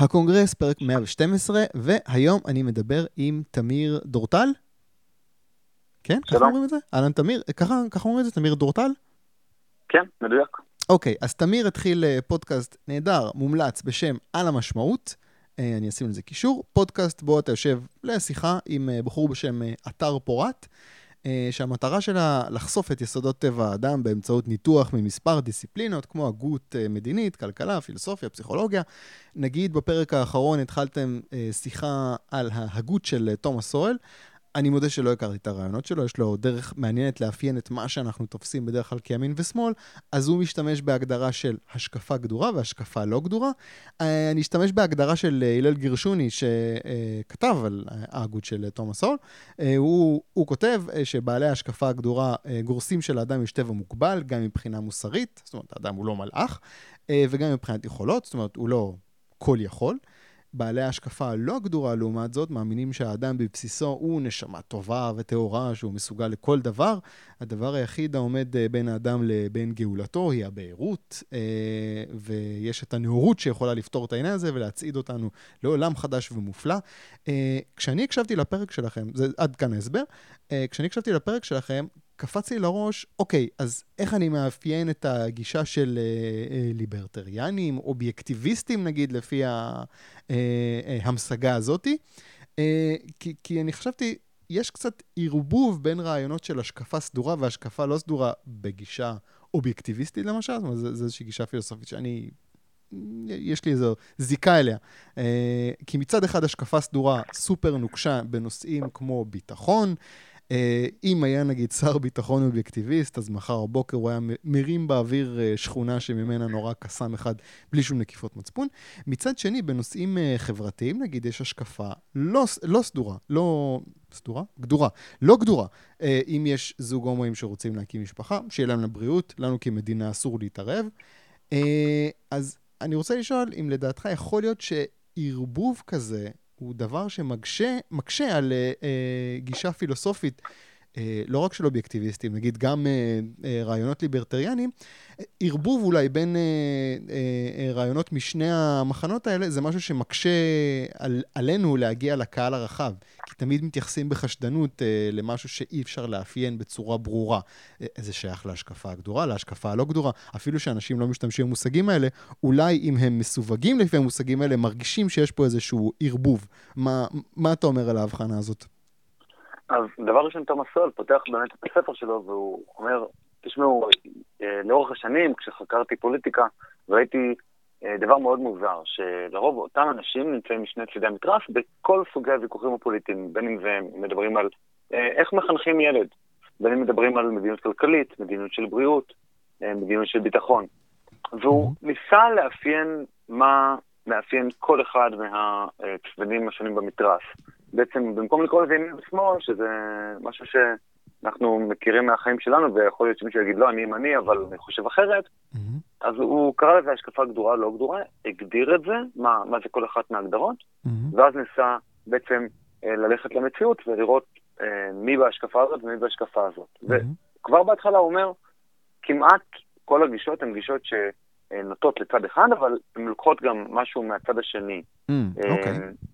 הקונגרס, פרק 112, והיום אני מדבר עם תמיר דורטל. כן? ככה אומרים את זה? אהלן תמיר, ככה, ככה אומרים את זה? תמיר דורטל? כן, מדויק. אוקיי, אז תמיר התחיל אה, פודקאסט נהדר, מומלץ, בשם על המשמעות. אה, אני אשים לזה קישור. פודקאסט בו אתה יושב לשיחה עם אה, בחור בשם אתר פורט. אה, שהמטרה שלה לחשוף את יסודות טבע האדם באמצעות ניתוח ממספר דיסציפלינות, כמו הגות אה, מדינית, כלכלה, פילוסופיה, פסיכולוגיה. נגיד בפרק האחרון התחלתם אה, שיחה על ההגות של תומאס סואל. אני מודה שלא הכרתי את הרעיונות שלו, יש לו דרך מעניינת לאפיין את מה שאנחנו תופסים בדרך כלל כימין ושמאל, אז הוא משתמש בהגדרה של השקפה גדורה והשקפה לא גדורה. אה, אני אשתמש בהגדרה של אה, הלל גרשוני, שכתב על ההגות של תומאס הול. אה, הוא, הוא כותב שבעלי ההשקפה הגדורה גורסים שלאדם יש טבע מוגבל, גם מבחינה מוסרית, זאת אומרת, האדם הוא לא מלאך, וגם מבחינת יכולות, זאת אומרת, הוא לא כל יכול. בעלי ההשקפה הלא גדורה, לעומת זאת, מאמינים שהאדם בבסיסו הוא נשמה טובה וטהורה, שהוא מסוגל לכל דבר. הדבר היחיד העומד אה, בין האדם לבין גאולתו היא הבעירות, אה, ויש את הנאורות שיכולה לפתור את העניין הזה ולהצעיד אותנו לעולם חדש ומופלא. אה, כשאני הקשבתי לפרק שלכם, זה עד כאן ההסבר, כשאני הקשבתי לפרק שלכם, קפץ לי לראש, אוקיי, אז איך אני מאפיין את הגישה של אה, אה, ליברטריאנים, אובייקטיביסטים נגיד, לפי ההמשגה אה, אה, הזאתי? אה, כי, כי אני חשבתי, יש קצת ערבוב בין רעיונות של השקפה סדורה והשקפה לא סדורה בגישה אובייקטיביסטית למשל, זאת אומרת, זו איזושהי גישה פילוסופית שאני יש לי איזו זיקה אליה. אה, כי מצד אחד השקפה סדורה סופר נוקשה בנושאים כמו ביטחון, אם היה נגיד שר ביטחון אובייקטיביסט, אז מחר בבוקר הוא היה מרים באוויר אה, שכונה שממנה נורא קסאם אחד בלי שום נקיפות מצפון. מצד שני, בנושאים אה, חברתיים, נגיד, יש השקפה לא, לא סדורה, לא... סדורה? גדורה. לא גדורה. אם יש זוג הומואים שרוצים להקים משפחה, שיהיה להם לבריאות, לנו כמדינה אסור להתערב. אז אני רוצה לשאול אם לדעתך יכול להיות שערבוב כזה הוא דבר שמקשה על אה, אה, גישה פילוסופית, לא רק של אובייקטיביסטים, נגיד גם אה, אה, רעיונות ליברטריאנים, ערבוב אולי בין אה, אה, אה, רעיונות משני המחנות האלה, זה משהו שמקשה על, עלינו להגיע לקהל הרחב. כי תמיד מתייחסים בחשדנות אה, למשהו שאי אפשר לאפיין בצורה ברורה. אה, זה שייך להשקפה הגדורה, להשקפה הלא גדורה. אפילו שאנשים לא משתמשים במושגים האלה, אולי אם הם מסווגים לפי המושגים האלה, מרגישים שיש פה איזשהו ערבוב. מה, מה אתה אומר על ההבחנה הזאת? אז דבר ראשון, תומאס סול פותח באמת את הספר שלו, והוא אומר, תשמעו, אה, לאורך השנים, כשחקרתי פוליטיקה, ראיתי אה, דבר מאוד מוזר, שלרוב אותם אנשים נמצאים משני צדדי המתרס בכל סוגי הוויכוחים הפוליטיים, בין אם זה מדברים על אה, איך מחנכים ילד, בין אם מדברים על מדיניות כלכלית, מדיניות של בריאות, מדיניות של ביטחון. והוא ניסה לאפיין מה מאפיין כל אחד מהצדדים השונים במתרס. בעצם, במקום לקרוא לזה ימין ושמאל, שזה משהו שאנחנו מכירים מהחיים שלנו, ויכול להיות שמישהו יגיד, לא, אני ימני, אבל אני חושב אחרת, mm-hmm. אז הוא קרא לזה השקפה גדורה, לא גדורה, הגדיר את זה, מה, מה זה כל אחת מההגדרות, mm-hmm. ואז ניסה בעצם אה, ללכת למציאות ולראות אה, מי בהשקפה הזאת ומי בהשקפה הזאת. Mm-hmm. וכבר בהתחלה הוא אומר, כמעט כל הגישות הן גישות שנוטות לצד אחד, אבל הן לוקחות גם משהו מהצד השני. Mm, אוקיי. Mm, okay.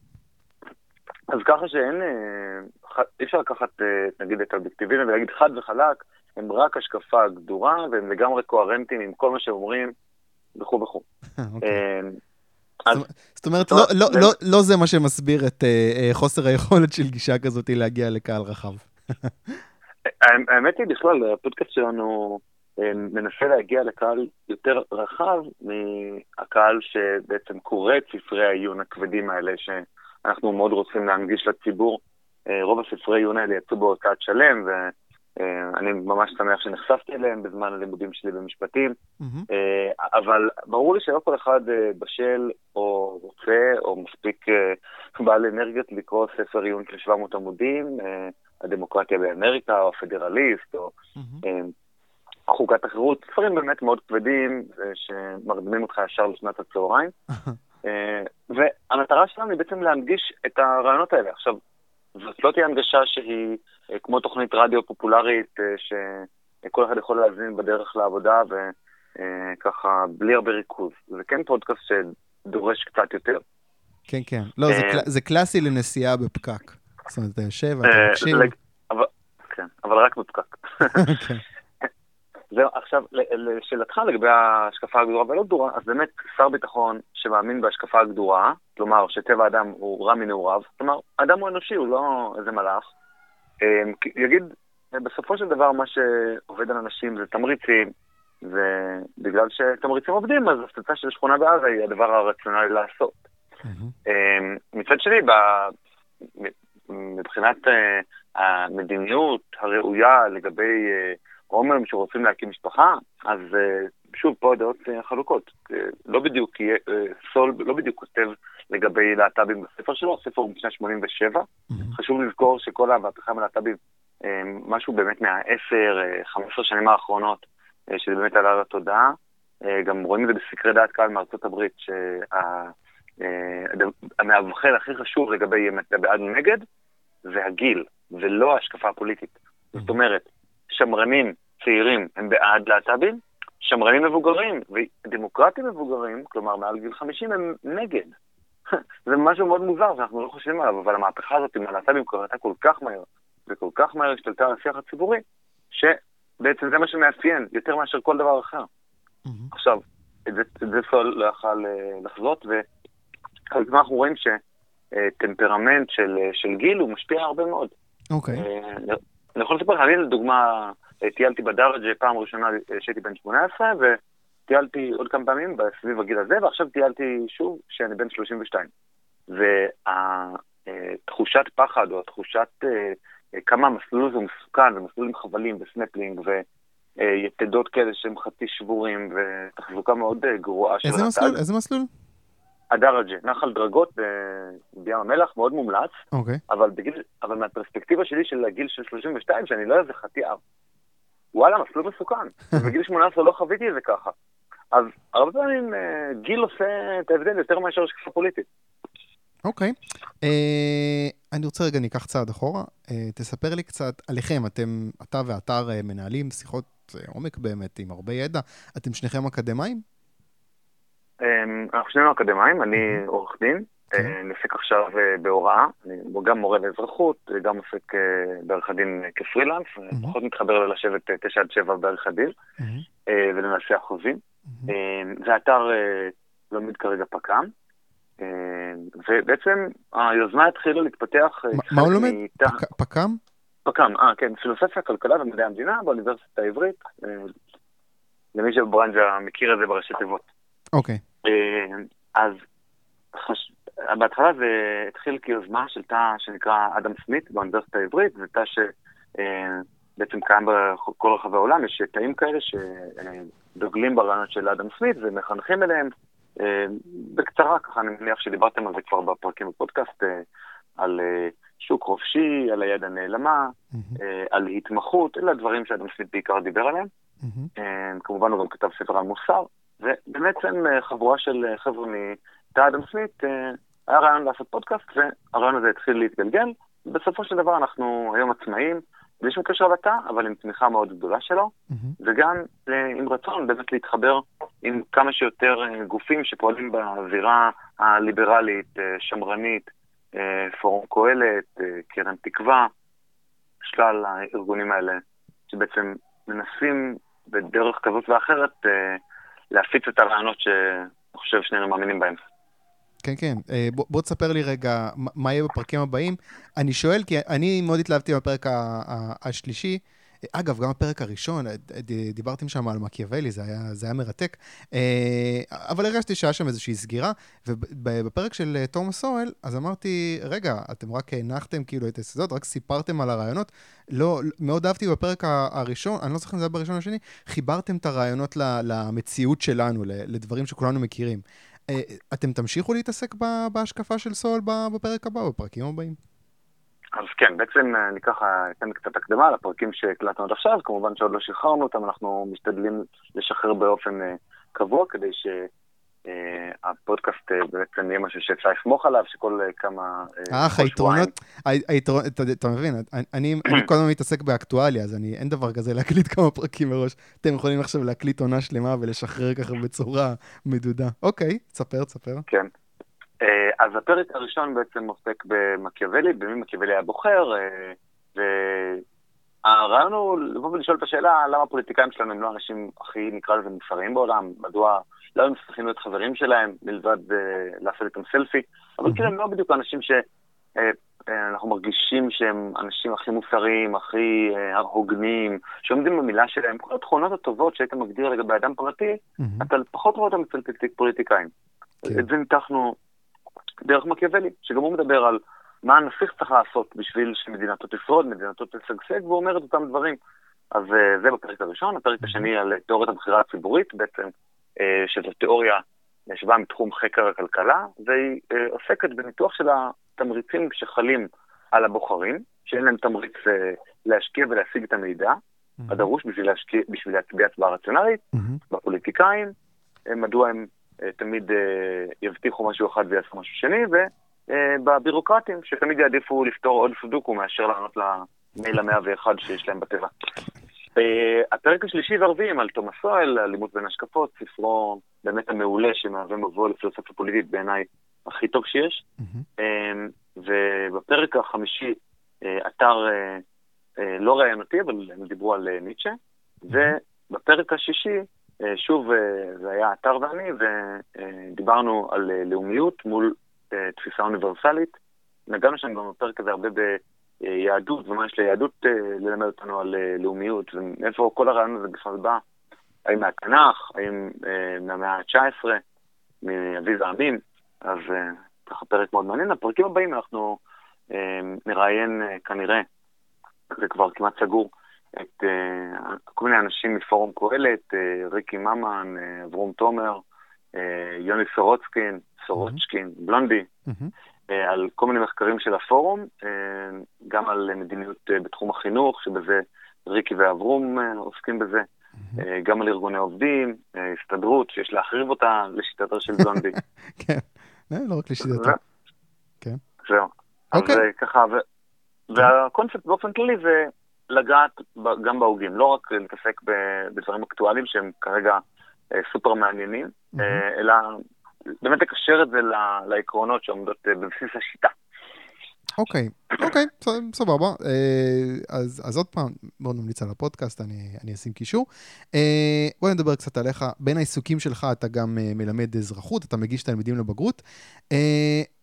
אז ככה שאין, אה, אי אפשר לקחת אה, נגיד את האובייקטיביזם ולהגיד חד וחלק, הם רק השקפה גדורה והם לגמרי קוהרנטיים עם כל מה שאומרים וכו' וכו'. אוקיי. אה, זאת אומרת, לא, לא, לא, לא זה מה שמסביר את חוסר היכולת של גישה כזאת להגיע לקהל רחב. האמת היא בכלל, הפודקאסט שלנו מנסה להגיע לקהל יותר רחב מהקהל שבעצם קורא את ספרי העיון הכבדים האלה, אנחנו מאוד רוצים להנגיש לציבור. אה, רוב הספרי עיון האלה יצאו בהוצאת שלם, ואני ממש שמח שנחשפתי אליהם בזמן הלימודים שלי במשפטים. Mm-hmm. אבל ברור לי שלא כל אחד אה, בשל או רוצה או מספיק בעל אנרגיות לקרוא ספר עיון של 700 עמודים, הדמוקרטיה באמריקה, או הפדרליסט, או mm-hmm. חוקת החירות, ספרים באמת מאוד כבדים, שמרדמים אותך ישר לשנת הצהריים. אה, והמטרה שלנו היא בעצם להנגיש את הרעיונות האלה. עכשיו, זאת לא תהיה הנגשה שהיא אה, כמו תוכנית רדיו פופולרית, אה, שכל אחד יכול להזמין בדרך לעבודה וככה, בלי הרבה ריכוז. זה כן פודקאסט שדורש קצת יותר. כן, כן. לא, זה, קל... זה קלאסי לנסיעה בפקק. זאת אומרת, אתה יושב, אתה מקשיב. אבל, כן, אבל רק בפקק. זהו, עכשיו, לשאלתך לגבי ההשקפה הגדורה והלא גדורה, אז באמת שר ביטחון שמאמין בהשקפה הגדורה, כלומר שטבע האדם הוא רע מנעוריו, כלומר, אדם הוא אנושי, הוא לא איזה מלאך, אמ, יגיד, בסופו של דבר מה שעובד על אנשים זה תמריצים, ובגלל שתמריצים עובדים, אז הפצצה של שכונה בעזה היא הדבר הרציונלי לעשות. אמ, מצד שני, מבחינת אה, המדיניות הראויה לגבי אה, הומואים שרוצים להקים משפחה, אז אה, שוב, פה הדעות חלוקות. לא בדיוק, סול לא בדיוק כותב לגבי להט"בים בספר שלו, הספר הוא משנת 87. חשוב לזכור שכל המהפכה עם הלהט"בים, משהו באמת מה-10-15 שנים האחרונות, שזה באמת עלה לתודעה. גם רואים את זה בסקרי דעת קהל מארצות הברית, שהמאבחן הכי חשוב לגבי אם אתה בעד או נגד, זה הגיל, ולא ההשקפה הפוליטית. זאת אומרת, שמרנים צעירים הם בעד להט"בים, שמרנים מבוגרים ודמוקרטים מבוגרים, כלומר מעל גיל 50, הם נגד. זה משהו מאוד מוזר שאנחנו לא חושבים עליו, אבל המהפכה הזאת עם הלהט"בים קרתה כל כך מהר, וכל כך מהר השתלטה על השיח הציבורי, שבעצם זה מה שמאפיין יותר מאשר כל דבר אחר. עכשיו, את זה, את זה סול לא יכל אה, לחזות, ואנחנו רואים ש... טמפרמנט של, של גיל, הוא משפיע הרבה מאוד. אוקיי. Okay. אני יכול לספר לך, אני לדוגמה טיילתי בדרגה פעם ראשונה כשהייתי בן 18, וטיילתי עוד כמה פעמים סביב הגיל הזה, ועכשיו טיילתי שוב כשאני בן 32. והתחושת פחד, או התחושת אה, כמה המסלול הזה מסוכן, ומסלול עם חבלים וסנפלינג, ויתדות כאלה שהם חצי שבורים, ותחזוקה מאוד אה, גרועה של... איזה מסלול? איזה מסלול? הדרג'ה, נחל דרגות בים המלח, מאוד מומלץ. אוקיי. Okay. אבל, בגיל, אבל מהפרספקטיבה שלי של הגיל של 32, שאני לא איזה חטיא אב, וואלה, מסלול מסוכן. בגיל 18 לא חוויתי את זה ככה. אז הרבה פעמים אה, גיל עושה את ההבדל יותר מאשר השקפה פוליטית. אוקיי. Okay. Uh, אני רוצה רגע ניקח צעד אחורה. Uh, תספר לי קצת עליכם, אתם, אתה ואתר uh, מנהלים שיחות עומק באמת עם הרבה ידע. אתם שניכם אקדמאים? אמ, אנחנו שנינו אקדמאים, אני עורך דין, כן. אה, אני עוסק עכשיו אה, בהוראה, אני גם מורה לאזרחות, גם עוסק אה, בעריכת דין כפרילנס, פחות מתחבר לשבת תשע עד שבע בעריכת דין ולנעשה אחוזים. זה אתר לומד כרגע פק"ם, ובעצם היוזמה התחילה להתפתח... מה הוא לומד? פק"ם? פק"ם, אה, כן, פילוסופיה, כלכלה ומדעי המדינה באוניברסיטה העברית. למי שברנג'ה מכיר את זה בראשי תיבות. אוקיי. אה, אז חש... בהתחלה זה התחיל כיוזמה של תא שנקרא אדם סמית באוניברסיטה העברית, זה תא שבעצם אה, קיים בכל רחבי העולם, יש תאים כאלה שדוגלים ברעיונות של אדם סמית ומחנכים אליהם. אה, בקצרה, ככה אני מניח שדיברתם על זה כבר בפרקים בפודקאסט, על שוק חופשי, על היד הנעלמה, mm-hmm. על התמחות, אלה הדברים שאדם סמית בעיקר דיבר עליהם. Mm-hmm. כמובן הוא גם כתב ספר על מוסר. ובעצם אה, חבורה של אה, חבר'ה מתא אדם סמית, אה, היה רעיון לעשות פודקאסט, והרעיון הזה התחיל להתגלגל. בסופו של דבר אנחנו היום עצמאים, בלי שום קשר לתא, אבל עם תמיכה מאוד גדולה שלו, mm-hmm. וגם עם רצון באמת להתחבר עם כמה שיותר גופים שפועלים בזירה הליברלית, שמרנית, פורום קהלת, קרן תקווה, שלל הארגונים האלה, שבעצם מנסים בדרך כזאת ואחרת להפיץ את הרעיונות שאני חושב שנינו מאמינים בהם. כן, כן. אה, בוא, בוא תספר לי רגע מה יהיה בפרקים הבאים. אני שואל, כי אני מאוד התלהבתי בפרק השלישי. אגב, גם הפרק הראשון, דיברתם שם על מקיאוולי, זה היה, זה היה מרתק, אה, אבל הרגשתי שהיה שם איזושהי סגירה, ובפרק של אה, תומאס אוהל, אז אמרתי, רגע, אתם רק הנחתם כאילו את היסודות, רק סיפרתם על הרעיונות. לא, מאוד אהבתי בפרק הראשון, אני לא זוכר אם זה היה בראשון או השני, חיברתם את הרעיונות למציאות שלנו, לדברים שכולנו מכירים. אה, אתם תמשיכו להתעסק בהשקפה של סול בפרק הבא, בפרקים הבאים? אז כן, בעצם אה, אני ככה אתן קצת הקדמה לפרקים שהקלטנו עד עכשיו, כמובן שעוד לא שחררנו אותם, אנחנו משתדלים לשחרר באופן אה, קבוע כדי שהפודקאסט אה, בעצם יהיה משהו שאפשר לסמוך עליו, שכל כמה... אך, היתרונות, היתרונות, אתה מבין, אני כל הזמן מתעסק באקטואליה, אז אין דבר כזה להקליט כמה פרקים מראש. אתם יכולים עכשיו להקליט עונה שלמה ולשחרר ככה בצורה מדודה. אוקיי, תספר, תספר. כן. אה, אז הפרק הראשון בעצם עוסק במקיאוולי, במי מקיאוולי היה בוחר, והרעיון הוא לבוא ולשאול את השאלה למה הפוליטיקאים שלנו הם לא האנשים הכי, נקרא לזה, מוסריים בעולם, מדוע לא הם צריכים להיות חברים שלהם, מלבד לעשות איתם סלפי, אבל כאילו הם לא בדיוק האנשים ש... אנחנו מרגישים שהם אנשים הכי מוסריים, הכי הוגנים, שעומדים במילה שלהם. כל התכונות הטובות שהיית מגדיר לגבי אדם פרטי, mm-hmm. אתה פחות רואה אותם אצל פוליטיקאים. כן. את זה ניתחנו דרך מקיאוולי, שגם הוא מדבר על מה הנסיך צריך לעשות בשביל שמדינתו תשרוד, מדינתו תשגשג, והוא אומר את אותם דברים. אז uh, זה בפרק הראשון. הפרק השני על תיאוריית הבחירה הציבורית, בעצם, uh, שזו תיאוריה שבאה מתחום חקר הכלכלה, והיא עוסקת בניתוח של התמריצים שחלים על הבוחרים, שאין להם תמריץ להשקיע ולהשיג את המידע mm-hmm. הדרוש בשביל, להשקיע, בשביל להצביע הצבעה רציונלית, mm-hmm. בפוליטיקאים, מדוע הם אה, תמיד אה, יבטיחו משהו אחד ויעשו משהו שני, ובבירוקרטים, שתמיד יעדיפו לפתור עוד סודוקו מאשר לענות למייל המאה ואחד שיש להם בטבע. אה, הפרק השלישי והרביעי על תומאס סואל, אלימות בין השקפות, ספרו באמת המעולה שמהווה מבוא לפילוסופיה פוליטית בעיניי הכי טוב שיש. ובפרק החמישי, אתר לא ראיינותי, אבל הם דיברו על ניטשה. ובפרק השישי, אה, שוב, אה, זה היה אתר ואני, ודיברנו על אה, לאומיות מול תפיסה אוניברסלית. נגענו שם גם בפרק הזה הרבה ביהדות, ומה יש ליהדות ללמד אותנו על לאומיות, ומאיפה כל הרעיון הזה בכלל בא. האם מהתנ"ך, האם מהמאה ה-19, מאביב העמים, אז ככה פרק מאוד מעניין. הפרקים הבאים אנחנו נראיין כנראה, זה כבר כמעט סגור, את uh, כל מיני אנשים מפורום קהלת, uh, ריקי ממן, uh, אברום תומר, יוני סורוצקין, סורוצ'קין, mm-hmm. בלונדי, mm-hmm. על כל מיני מחקרים של הפורום, גם על מדיניות בתחום החינוך, שבזה ריקי ואברום עוסקים בזה, mm-hmm. גם על ארגוני עובדים, הסתדרות, שיש להחריב אותה לשיטתו של בלונדי. כן, לא רק לשיטתו. כן. זהו. אוקיי. אז ככה, והקונספט באופן כללי זה... לגעת גם בהוגים, לא רק להתעסק בדברים אקטואליים שהם כרגע אה, סופר מעניינים, mm-hmm. אלא באמת לקשר את זה לעקרונות שעומדות אה, בבסיס השיטה. אוקיי, אוקיי, סבבה. אז, אז עוד פעם, מאוד ממליץ על הפודקאסט, אני, אני אשים קישור. בוא נדבר קצת עליך. בין העיסוקים שלך אתה גם מלמד אזרחות, אתה מגיש תלמידים לבגרות.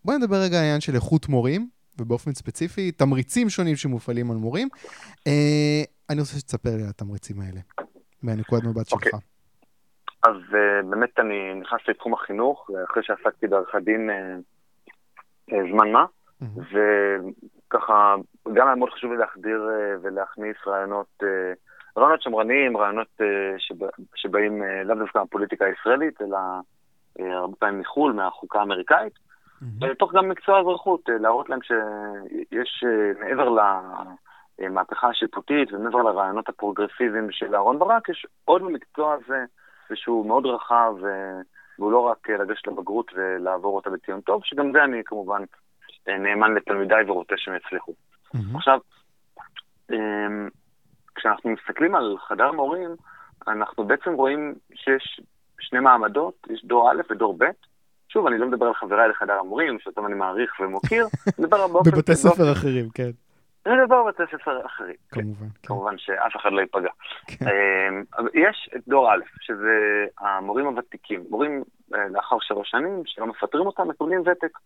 בוא נדבר רגע על העניין של איכות מורים. ובאופן ספציפי, תמריצים שונים שמופעלים על מורים. אה, אני רוצה שתספר לי על התמריצים האלה, מהנקודת מבט שלך. Okay. אוקיי. אז uh, באמת אני נכנס לתחום החינוך, אחרי שעסקתי בעריכת דין uh, uh, זמן מה, mm-hmm. וככה, גם היה מאוד חשוב לי להחדיר uh, ולהכניס רעיונות, uh, רעיונות שמרניים, רעיונות uh, שבא, שבאים uh, לאו דווקא מהפוליטיקה הישראלית, אלא uh, הרבה פעמים מחו"ל, מהחוקה האמריקאית. ותוך גם מקצוע אזרחות, אה, להראות להם שיש אה, מעבר למהפכה השיפוטית ומעבר לרעיונות הפרוגרסיביים של אהרן ברק, יש עוד במקצוע הזה, שהוא מאוד רחב, אה, והוא לא רק לגשת לבגרות ולעבור אותה בציון טוב, שגם זה אני כמובן נאמן לתלמידיי ורוצה שהם יצליחו. עכשיו, כשאנחנו מסתכלים על חדר מורים, אנחנו בעצם רואים שיש שני מעמדות, יש דור א' ודור ב', שוב, אני לא מדבר על חבריי לחדר המורים, שאותם אני מעריך ומוקיר, אני מדבר באופן... בבתי ספר אחרים, כן. אני מדבר בבתי ספר אחרים. כמובן. כן. כמובן שאף אחד לא ייפגע. כן. אמ, יש את דור א', שזה המורים הוותיקים. מורים אה, לאחר שלוש שנים, שלא מפטרים אותם, מקבלים ותק.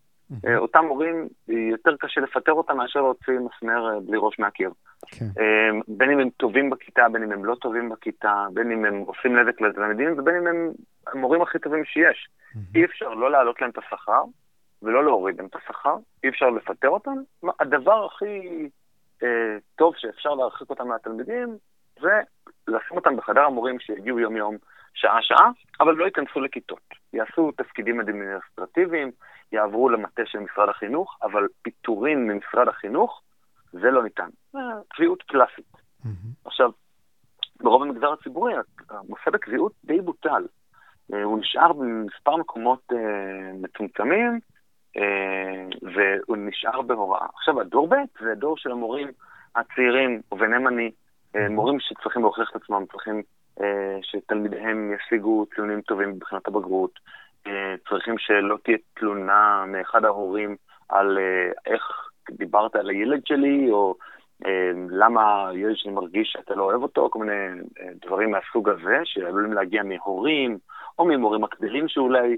אה, אותם מורים, יותר קשה לפטר אותם מאשר להוציא מסמר אה, בלי ראש מהקיר. כן. בין אם הם טובים בכיתה, בין אם הם לא טובים בכיתה, בין אם הם עושים נזק לתלמידים, ובין אם הם המורים הכי טובים שיש. אי אפשר לא להעלות להם את השכר ולא להוריד להם את השכר, אי אפשר לפטר אותם. הדבר הכי אה, טוב שאפשר להרחיק אותם מהתלמידים זה לשים אותם בחדר המורים שיגיעו יום-יום, שעה-שעה, אבל לא ייכנסו לכיתות. יעשו תפקידים אדמיניסטרטיביים, יעברו למטה של משרד החינוך, אבל פיטורים ממשרד החינוך, זה לא ניתן. קביעות קלאסית. עכשיו, ברוב המגזר הציבורי, מוסד הקביעות די בוטל. אה, הוא נשאר במספר מקומות אה, מצומצמים, אה, והוא נשאר בהוראה. עכשיו, הדור ב' זה הדור של המורים הצעירים, וביניהם אני, מורים שצריכים להוכיח את עצמם, צריכים שתלמידיהם ישיגו ציונים טובים בבחינת הבגרות, צריכים שלא תהיה תלונה מאחד ההורים על איך דיברת על הילד שלי, או למה ילד שלי מרגיש שאתה לא אוהב אותו, כל מיני דברים מהסוג הזה, שעלולים להגיע מהורים, או ממורים מקבילים שאולי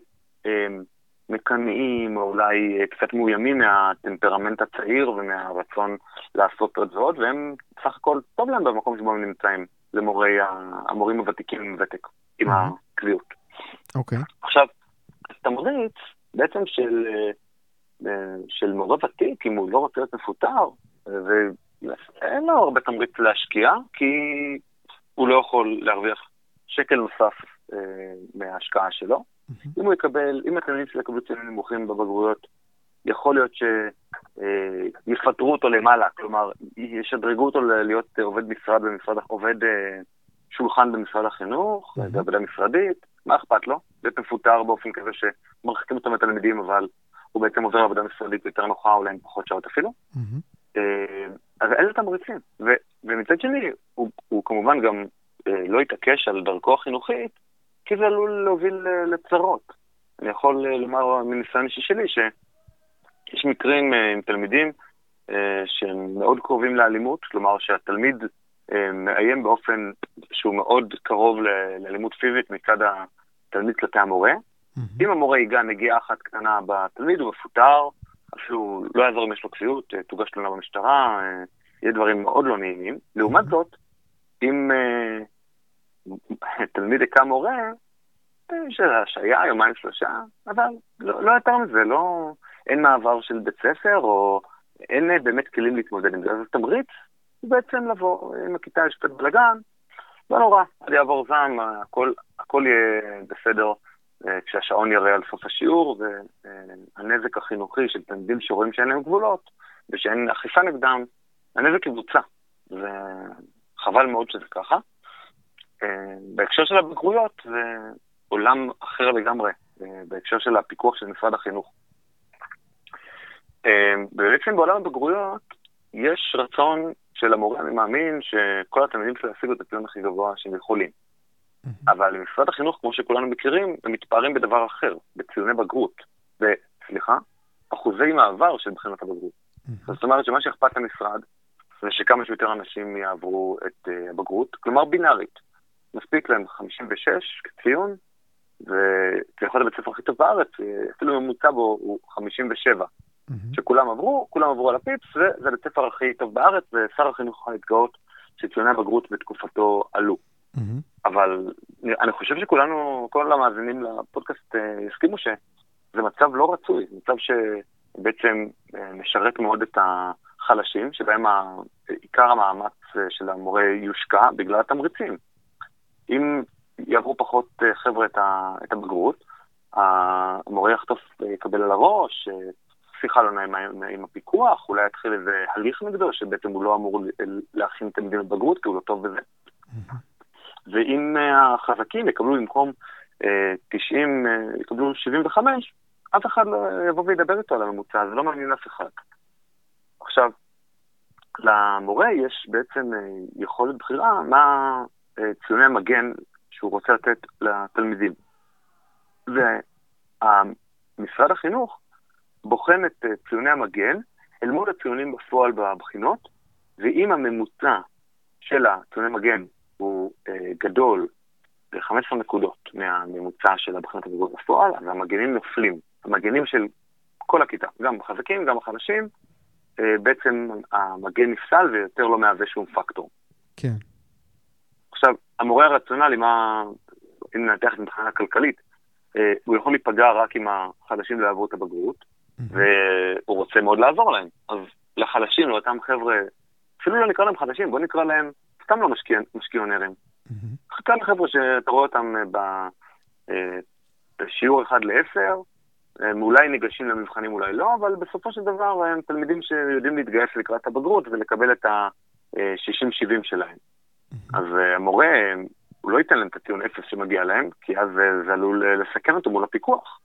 מקנאים, או אולי קצת מאוימים מהטמפרמנט הצעיר ומהרצון לעשות עוד ועוד, והם בסך הכל טוב להם במקום שבו הם נמצאים, למורי המורים הוותיקים עם ותק, עם הקביעות. אוקיי. Okay. עכשיו, תמריץ בעצם של, של מורה ותיק, אם הוא לא רוצה להיות מפוטר, ואין לו הרבה תמריץ להשקיע, כי הוא לא יכול להרוויח שקל נוסף אה, מההשקעה שלו. Mm-hmm. אם הוא יקבל, אם התלמידים שלו יקבלו ציונים נמוכים בבגרויות, יכול להיות שיפטרו אה, אותו למעלה, כלומר, ישדרגו אותו להיות עובד משרד במשרד, עובד אה, שולחן במשרד החינוך, mm-hmm. זה עבודה משרדית, מה אכפת לו? להיות מפוטר באופן כזה שמרחיקים אותו מהתלמידים, אבל הוא בעצם עובר לעבודה משרדית יותר נוחה, אולי עם פחות שעות אפילו. Mm-hmm. אז אלה תמריצים. ומצד שני, הוא, הוא כמובן גם לא יתעקש על דרכו החינוכית, כי זה עלול להוביל לצרות. אני יכול לומר מניסיון אישי שלי שיש מקרים עם תלמידים שהם מאוד קרובים לאלימות, כלומר שהתלמיד מאיים באופן שהוא מאוד קרוב לאלימות פיזית מצד התלמיד כלפי המורה. Mm-hmm. אם המורה ייגע נגיעה אחת קטנה בתלמיד, הוא מפוטר, אפילו לא יעזור אם יש לו קביעות, תוגש תלונה במשטרה, יהיה דברים מאוד לא נעימים. לעומת mm-hmm. זאת, אם תלמיד הכה מורה, יש השעיה, יומיים שלושה, אבל לא, לא יותר מזה, לא, אין מעבר של בית ספר, או אין באמת כלים להתמודד עם זה. אז התמריץ הוא בעצם לבוא, עם הכיתה יש קצת בלאגן, לא נורא, עד יעבור זעם, הכל, הכל יהיה בסדר אה, כשהשעון יראה על סוף השיעור, והנזק החינוכי של תלמידים שרואים שאין להם גבולות, ושאין אכיפה נגדם, הנזק יבוצע, וחבל מאוד שזה ככה. אה, בהקשר של הבגרויות זה עולם אחר לגמרי, אה, בהקשר של הפיקוח של משרד החינוך. אה, בעצם בעולם הבגרויות יש רצון של המורה, אני מאמין, שכל התלמידים שלו ישיגו את הציון הכי גבוה שהם יכולים. אבל משרד החינוך, כמו שכולנו מכירים, הם מתפארים בדבר אחר, בציוני בגרות. וסליחה, אחוזי מעבר של בחינות הבגרות. זאת אומרת שמה שאכפת למשרד זה שכמה שיותר אנשים יעברו את הבגרות, כלומר בינארית. מספיק להם 56 כציון, וזה יכול להיות בית הספר הכי טוב בארץ, אפילו ממוצע בו הוא 57. Mm-hmm. שכולם עברו, כולם עברו על הפיפס, וזה בית הספר הכי טוב בארץ, ושר החינוך יכול להתגאות שציוני הבגרות בתקופתו עלו. Mm-hmm. אבל אני חושב שכולנו, כל המאזינים לפודקאסט אה, יסכימו שזה מצב לא רצוי, מצב שבעצם אה, משרת מאוד את החלשים, שבהם עיקר המאמץ אה, של המורה יושקע בגלל התמריצים. אם יעברו פחות חבר'ה את הבגרות, המורה יחטוף, יקבל על הראש, שיחה לא נעימה עם הפיקוח, אולי יתחיל איזה הליך נגדו, שבעצם הוא לא אמור להכין תלמידים לבגרות, כי הוא לא טוב בזה. ואם אה, החזקים יקבלו במקום 90, יקבלו 75, אף אחד לא יבוא וידבר איתו על הממוצע, זה לא מעניין אף אחד. עכשיו, למורה יש בעצם יכולת בחירה מה ציוני מגן שהוא רוצה לתת לתלמידים. ומשרד החינוך בוחן את אה, ציוני המגן אל מול הציונים בפועל בבחינות, ואם הממוצע של הציוני מגן הוא אה, גדול ב-15 נקודות מהממוצע של הבחינות הבגרות בפועל, אז המגנים נופלים. המגנים של כל הכיתה, גם החזקים, גם החלשים, אה, בעצם המגן נפסל ויותר לא מהווה שום פקטור. כן. עכשיו, המורה הרציונלי, מה, אם ננתח את מבחינה כלכלית, הוא יכול להיפגע רק אם החלשים לא יעברו את הבגרות. והוא רוצה מאוד לעזור להם. אז לחלשים, לאותם חבר'ה, אפילו לא נקרא להם חדשים, בוא נקרא להם סתם לא משקיע. Mm-hmm. כאלה חבר'ה שאתה רואה אותם ב, אה, בשיעור אחד לעשר, הם אולי ניגשים למבחנים, אולי לא, אבל בסופו של דבר הם תלמידים שיודעים להתגייס לקראת הבגרות ולקבל את ה-60-70 שלהם. אז המורה, הוא לא ייתן להם את הציון אפס שמגיע להם, כי אז זה עלול לסכן אותו מול הפיקוח.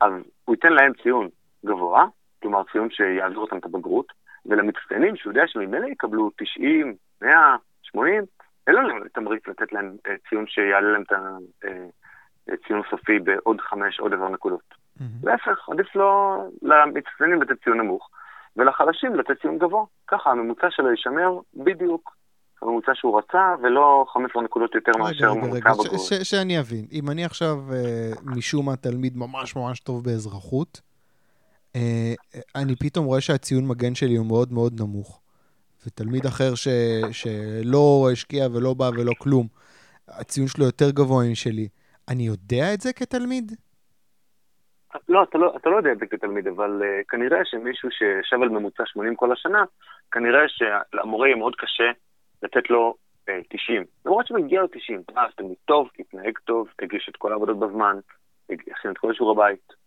אז הוא ייתן להם ציון גבוה, כלומר ציון שיעזור אותם את הבגרות, ולמצטיינים שהוא יודע שממילא יקבלו 90, 100, 80, אין לנו תמריץ לתת להם uh, ציון שיעלה להם את ציון סופי בעוד חמש, עוד עשר נקודות. להפך, עדיף לו למצטיינים לתת ציון נמוך, ולחלשים לתת ציון גבוה. ככה הממוצע שלו יישמר בדיוק הממוצע שהוא רצה, ולא 15 נקודות יותר מאשר ממוצע בגרות. שאני אבין, אם אני עכשיו אה, משום מה תלמיד ממש ממש טוב באזרחות, אה, אני פתאום רואה שהציון מגן שלי הוא מאוד מאוד נמוך, ותלמיד אחר ש, שלא השקיע ולא בא ולא כלום, הציון שלו יותר גבוה משלי, אני יודע את זה כתלמיד? לא, אתה לא, אתה לא יודע את זה כתלמיד, אבל uh, כנראה שמישהו שישב על ממוצע 80 כל השנה, כנראה שלמורה יהיה מאוד קשה לתת לו uh, אה, 90. למרות שמגיע לו 90, אז תלמיד טוב, תתנהג טוב, תגיש את כל העבודות בזמן, יכין את כל שיעור הבית.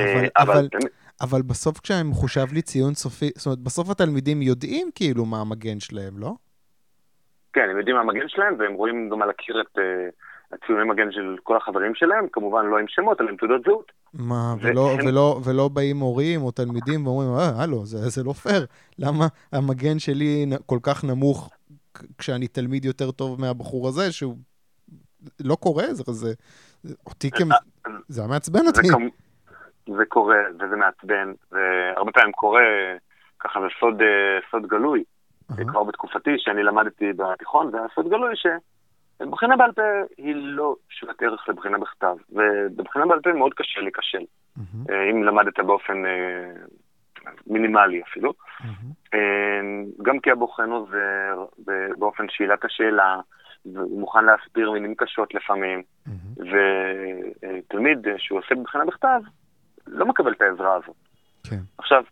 אבל, uh, אבל, אבל. אבל בסוף כשמחושב לי ציון סופי, זאת אומרת, בסוף התלמידים יודעים כאילו מה המגן שלהם, לא? כן, הם יודעים מה המגן שלהם, והם רואים גם על הקיר את... Uh, הציוני מגן של כל החברים שלהם, כמובן לא עם שמות, אלא עם תעודות זהות. מה, ולא, והם... ולא, ולא באים הורים או תלמידים ואומרים, אה, הלו, זה, זה לא פייר, למה המגן שלי כל כך נמוך כשאני תלמיד יותר טוב מהבחור הזה, שהוא לא קורה, זה, זה, אותי כמ... זה מעצבן אותי. זה, קורה, וזה מעצבן, והרבה פעמים קורה, ככה זה סוד, אה, סוד גלוי. Uh-huh. כבר בתקופתי, שאני למדתי בתיכון, זה היה סוד גלוי ש... בחינה בעל פה היא לא שוות ערך לבחינה בכתב, ובבחינה בעל פה מאוד קשה להיכשל, mm-hmm. אם למדת באופן אה, מינימלי אפילו. Mm-hmm. גם כי הבוחן עוזר באופן שאלת השאלה, הוא מוכן להסביר מילים קשות לפעמים, mm-hmm. ותלמיד שהוא עושה בבחינה בכתב, לא מקבל את העזרה הזאת. כן. עכשיו,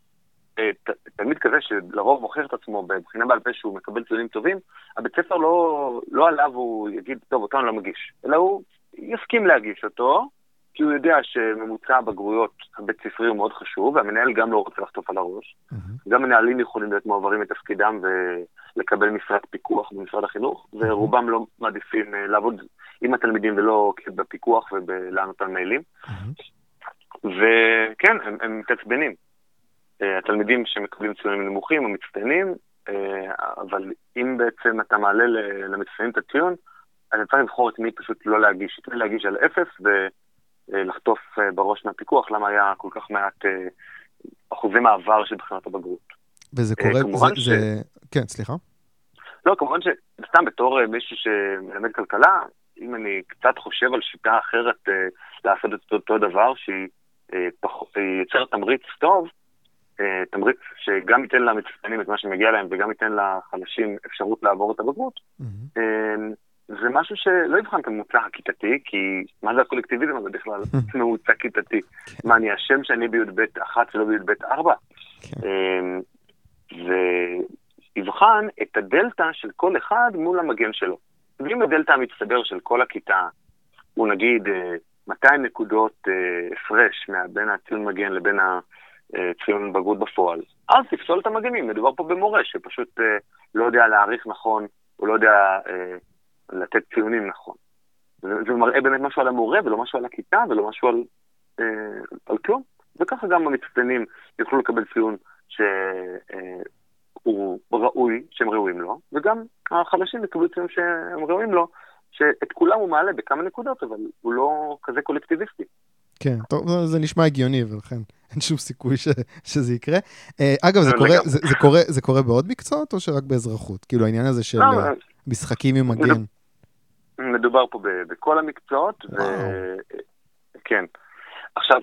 תלמיד כזה שלרוב מוכיח את עצמו בבחינה בעל פה שהוא מקבל ציונים טובים, הבית ספר לא, לא עליו הוא יגיד, טוב, אותו אני לא מגיש, אלא הוא יסכים להגיש אותו, כי הוא יודע שממוצע הבגרויות הבית ספרי הוא מאוד חשוב, והמנהל גם לא רוצה לחטוף על הראש. Mm-hmm. גם מנהלים יכולים להיות מועברים מתפקידם ולקבל משרד פיקוח במשרד החינוך, mm-hmm. ורובם לא מעדיפים אה, לעבוד עם התלמידים ולא בפיקוח ולענות על מיילים. Mm-hmm. וכן, הם, הם מתעצבנים. אה, התלמידים שמקבלים ציונים נמוכים או מצטיינים, אה, אבל אם בעצם אתה מעלה למצטיינים את הציון, אז צריך לבחור את מי פשוט לא להגיש, את מי להגיש על אפס ולחטוף אה, בראש מהפיקוח, למה היה כל כך מעט אחוזי מעבר של בחינות הבגרות. וזה קורה, זה, ש... זה... כן, סליחה. לא, כמובן שסתם בתור מישהו שמלמד כלכלה, אם אני קצת חושב על שיטה אחרת לעשות את אותו דבר, שהיא יוצרת תמריץ טוב, אה, תמריץ שגם ייתן למצטיינים את מה שמגיע להם וגם ייתן לחלשים אפשרות לעבור את הבגרות, mm-hmm. זה משהו שלא יבחן את הממוצע הכיתתי, כי מה זה הקולקטיביזם הזה בכלל? ממוצע כיתתי. מה, אני אשם שאני בי"ב אחת ולא בי"ב ארבע? כן. ויבחן את הדלתא של כל אחד מול המגן שלו. ואם הדלתא המצטבר של כל הכיתה הוא נגיד 200 נקודות הפרש בין הציון מגן לבין ה... אה, ציון בגרות בפועל, אז תפסול את המגנים. מדובר פה במורה שפשוט אה, לא יודע להעריך נכון, הוא לא יודע אה, לתת ציונים נכון. זה, זה מראה באמת משהו על המורה ולא משהו על הכיתה ולא משהו על, אה, על כלום. וככה גם המצטיינים יוכלו לקבל ציון שהוא אה, ראוי, שהם ראויים לו, וגם החלשים יקבלו ציון שהם ראויים לו, שאת כולם הוא מעלה בכמה נקודות, אבל הוא לא כזה קולקטיביסטי. כן, טוב, זה נשמע הגיוני, ולכן אין שום סיכוי ש, שזה יקרה. אה, אגב, זה קורה, זה, זה, קורה, זה קורה בעוד מקצועות, או שרק באזרחות? כאילו, העניין הזה של לא, אה, משחקים עם מגן. מדובר פה בכל המקצועות, ו... כן. עכשיו,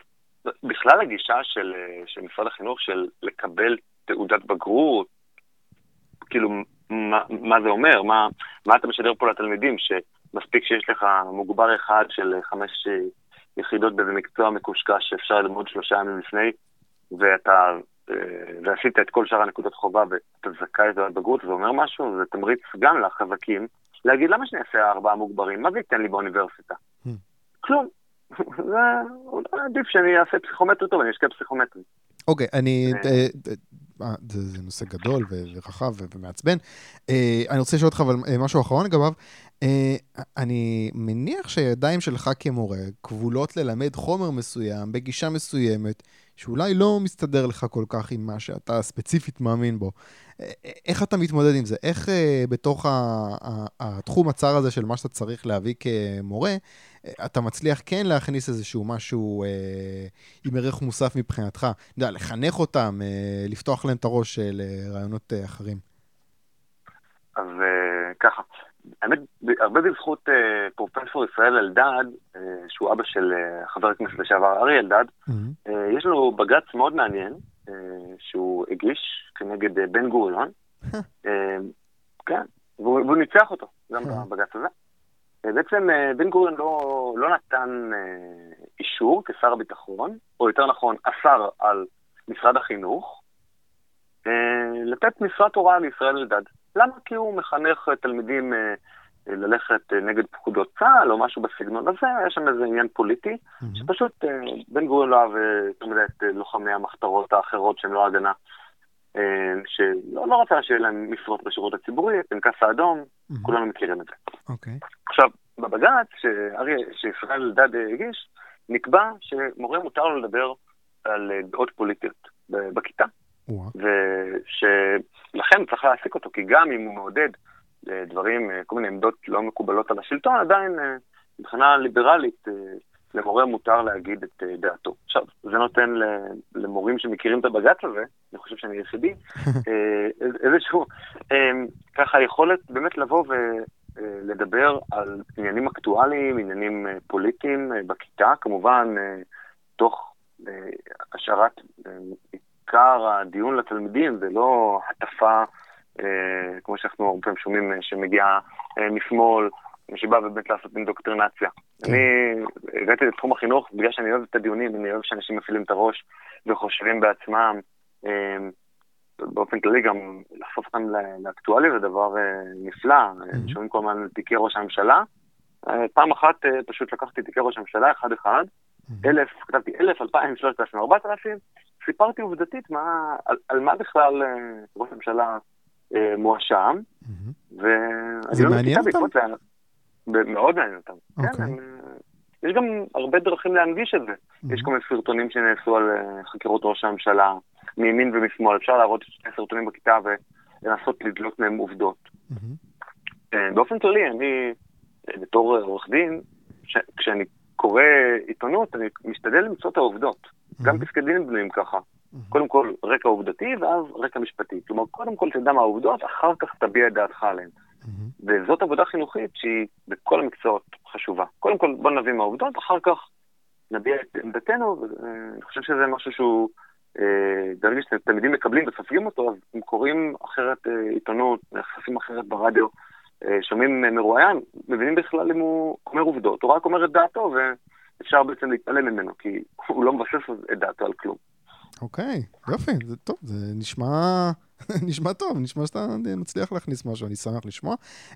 בכלל הגישה של, של משרד החינוך של לקבל תעודת בגרות, כאילו, מה, מה זה אומר? מה, מה אתה משדר פה לתלמידים? שמספיק שיש לך מוגבר אחד של חמש יחידות באיזה מקצוע מקושקש שאפשר ללמוד שלושה ימים לפני, ואתה, אה, ועשית את כל שאר הנקודות חובה ואתה זכאי לתעודת בגרות, זה אומר משהו, זה תמריץ גם לחזקים להגיד למה שאני אעשה ארבעה מוגברים, מה זה ייתן לי באוניברסיטה? Hmm. כלום. זה עדיף שאני אעשה פסיכומטרי טוב, אני אשקיע פסיכומטרי. אוקיי, אני... אה, אה, זה נושא גדול ורחב ומעצבן. אני רוצה לשאול אותך אבל משהו אחרון לגביו. Uh, אני מניח שהידיים שלך כמורה כבולות ללמד חומר מסוים בגישה מסוימת, שאולי לא מסתדר לך כל כך עם מה שאתה ספציפית מאמין בו. איך אתה מתמודד עם זה? איך בתוך התחום הצר הזה של מה שאתה צריך להביא כמורה, אתה מצליח כן להכניס איזשהו משהו אה, עם ערך מוסף מבחינתך? אתה יודע, לחנך אותם, אה, לפתוח להם את הראש לרעיונות אה, אחרים. אז אה, ככה, האמת, הרבה בזכות אה, פרופסור ישראל אלדד, אה, שהוא אבא של אה, חבר הכנסת לשעבר אריה אלדד, mm-hmm. אה, יש לו בג"ץ מאוד מעניין, אה, שהוא הגיש כנגד אה, בן גוריון. אה, כן, והוא, והוא ניצח אותו, גם בבג"ץ הזה. בעצם אה, בן גוריון לא, לא נתן אה, אישור כשר הביטחון, או יותר נכון, אסר על משרד החינוך, אה, לתת משרת הוראה לישראל אלדד. למה? כי הוא מחנך תלמידים ללכת נגד פקודות צה"ל או משהו בסגנון הזה, יש שם איזה עניין פוליטי, mm-hmm. שפשוט בן גוריון לא אהב יותר מדי את לוחמי המחתרות האחרות שהם לא הגנה. שלא לא רצה שיהיה להם משרות בשירות הציבורי, פנקס האדום, mm-hmm. כולנו מכירים את זה. אוקיי. Okay. עכשיו, בבג"ץ שישראל אלדד הגיש, נקבע שמורה מותר לו לדבר על דעות פוליטיות בכיתה. ושלכן צריך להעסיק אותו, כי גם אם הוא מעודד דברים, כל מיני עמדות לא מקובלות על השלטון, עדיין מבחינה ליברלית למורה מותר להגיד את דעתו. עכשיו, זה נותן למורים שמכירים את הבג"ץ הזה, אני חושב שאני יחידי, איזשהו, ככה יכולת באמת לבוא אה, לדבר על עניינים אקטואליים, עניינים אה, פוליטיים אה, בכיתה, כמובן תוך השארת עיקר הדיון לתלמידים ולא הטפה, כמו שאנחנו הרבה פעמים שומעים, שמגיעה משמאל, שבא באמת לעשות אינדוקטרינציה. כן. אני הגעתי לתחום החינוך בגלל שאני אוהב את הדיונים, אני אוהב שאנשים מפעילים את הראש וחושבים בעצמם. באופן כללי גם לחשוף אותם לאקטואליה זה דבר אה, נפלא. Mm-hmm. שומעים כל הזמן תיקי ראש הממשלה. אה, פעם אחת אה, פשוט לקחתי תיקי ראש הממשלה אחד-אחד, mm-hmm. אלף, כתבתי אלף, אלפיים, שלושת אלפים, ארבעת אלפים, סיפרתי עובדתית מה, על, על מה בכלל ראש הממשלה מואשם, mm-hmm. זה מעניין אותם? מאוד מעניין אותם. Okay. כן, אוקיי. יש גם הרבה דרכים להנגיש את זה. Mm-hmm. יש כל מיני סרטונים שנעשו על חקירות ראש הממשלה. מימין ומשמאל, אפשר להראות שני סרטונים בכיתה ולנסות לדלות מהם עובדות. Mm-hmm. באופן כללי, אני אה, בתור עורך דין, ש... כשאני קורא עיתונות, אני משתדל למצוא את העובדות. Mm-hmm. גם פסקי דין בנויים ככה. Mm-hmm. קודם כל רקע עובדתי ואז רקע משפטי. כלומר, קודם כל תדע מה העובדות, אחר כך תביע את דעתך עליהן. Mm-hmm. וזאת עבודה חינוכית שהיא בכל המקצועות חשובה. קודם כל בוא נביא מהעובדות, אחר כך נביע את עמדתנו, ואני חושב שזה משהו שהוא אה, ברגע שתלמידים מקבלים וסופגים אותו, אז הם קוראים אחרת אה, עיתונות, נחשפים אחרת ברדיו, אה, שומעים מרואיין, מבינים בכלל אם הוא אומר עובדות, הוא רק אומר את דעתו, ואפשר בעצם להתעלם ממנו, כי הוא לא מבסס את דעתו על כלום. אוקיי, יופי, זה טוב, זה נשמע, נשמע טוב, נשמע שאתה מצליח להכניס משהו, אני שמח לשמוע.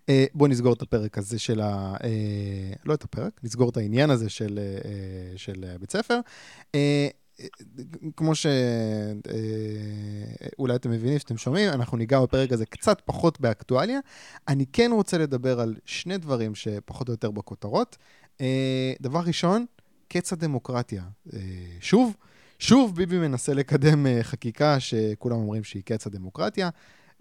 אה, בוא נסגור את הפרק הזה של ה... אה, לא את הפרק, נסגור את העניין הזה של, אה, של בית ספר. אה, כמו שאולי אתם מבינים, שאתם שומעים, אנחנו ניגע בפרק הזה קצת פחות באקטואליה. אני כן רוצה לדבר על שני דברים שפחות או יותר בכותרות. דבר ראשון, קץ הדמוקרטיה. שוב, שוב ביבי מנסה לקדם חקיקה שכולם אומרים שהיא קץ הדמוקרטיה.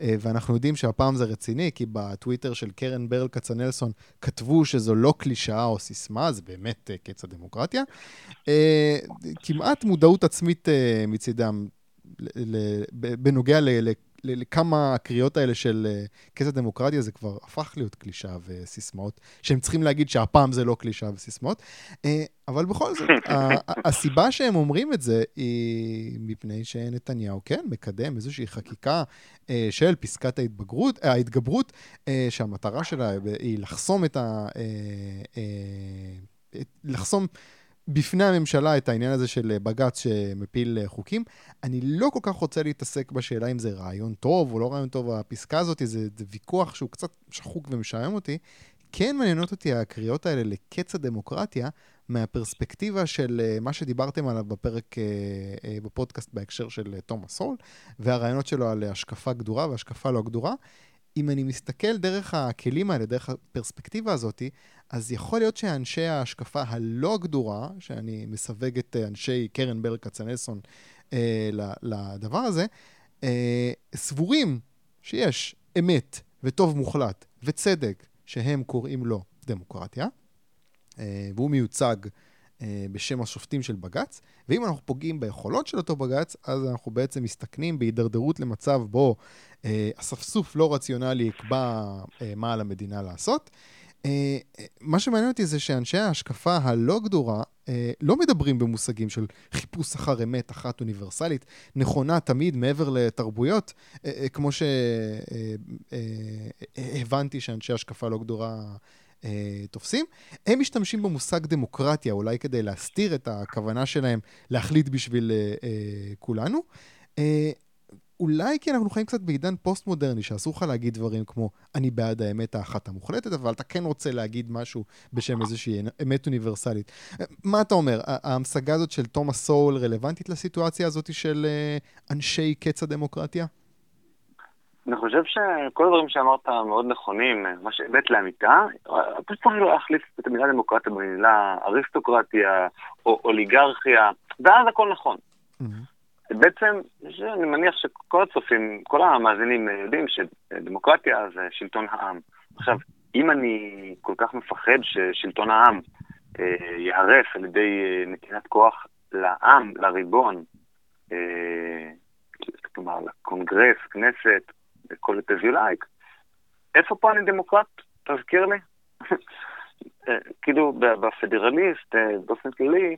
אה, ואנחנו יודעים שהפעם זה רציני, כי בטוויטר של קרן ברל כצנלסון כתבו שזו לא קלישאה או סיסמה, זה באמת אה, קץ הדמוקרטיה. אה, כמעט מודעות עצמית מצידם בנוגע לכמה הקריאות האלה של קץ הדמוקרטיה, זה כבר הפך להיות קלישאה וסיסמאות, שהם צריכים להגיד שהפעם זה לא קלישאה וסיסמאות. אבל בכל זאת, הסיבה שהם אומרים את זה היא מפני שנתניהו, כן, מקדם איזושהי חקיקה אה, של פסקת ההתבגרות, אה, ההתגברות, אה, שהמטרה שלה היא לחסום את ה... לחסום בפני הממשלה את העניין הזה של בג"ץ שמפיל חוקים. אני לא כל כך רוצה להתעסק בשאלה אם זה רעיון טוב או לא רעיון טוב, הפסקה הזאת זה, זה ויכוח שהוא קצת שחוק ומשעמם אותי. כן מעניינות אותי הקריאות האלה לקץ הדמוקרטיה, מהפרספקטיבה של uh, מה שדיברתם עליו בפרק, בפודקאסט בהקשר של תומאס הול, והרעיונות שלו על השקפה גדורה והשקפה לא גדורה. אם אני מסתכל דרך הכלים האלה, דרך הפרספקטיבה הזאת, אז יכול להיות שאנשי ההשקפה הלא גדורה, שאני מסווג את אנשי קרן ברל כצנלסון אה, לדבר הזה, אה, סבורים שיש אמת וטוב מוחלט וצדק שהם קוראים לו דמוקרטיה, אה, והוא מיוצג אה, בשם השופטים של בג"ץ, ואם אנחנו פוגעים ביכולות של אותו בג"ץ, אז אנחנו בעצם מסתכנים בהידרדרות למצב בו אה, אספסוף לא רציונלי יקבע אה, מה על המדינה לעשות. אה, מה שמעניין אותי זה שאנשי ההשקפה הלא גדורה אה, לא מדברים במושגים של חיפוש אחר אמת אחת אוניברסלית, נכונה תמיד מעבר לתרבויות, אה, כמו שהבנתי שאנשי השקפה לא גדורה תופסים. הם משתמשים במושג דמוקרטיה, אולי כדי להסתיר את הכוונה שלהם להחליט בשביל כולנו. אולי כי אנחנו חיים קצת בעידן פוסט-מודרני, שאסור לך להגיד דברים כמו, אני בעד האמת האחת המוחלטת, אבל אתה כן רוצה להגיד משהו בשם איזושהי אמת אוניברסלית. מה אתה אומר, ההמשגה הזאת של תומאס סול רלוונטית לסיטואציה הזאת של אה, אנשי קץ הדמוקרטיה? אני חושב שכל הדברים שאמרת מאוד נכונים, מה שהבאת לאמיתה, פשוט צריך להחליף את המילה דמוקרטיה במילה אריסטוקרטיה או אוליגרכיה, ואז הכל נכון. Mm-hmm. בעצם, אני מניח שכל הצופים, כל המאזינים יודעים שדמוקרטיה זה שלטון העם. עכשיו, אם אני כל כך מפחד ששלטון העם אה, ייהרס על ידי אה, נתינת כוח לעם, לריבון, אה, כלומר לקונגרס, כנסת, כל את as you like, איפה פה אני דמוקרט? תזכיר לי. אה, כאילו, בפדרליסט, אה, באופן כללי,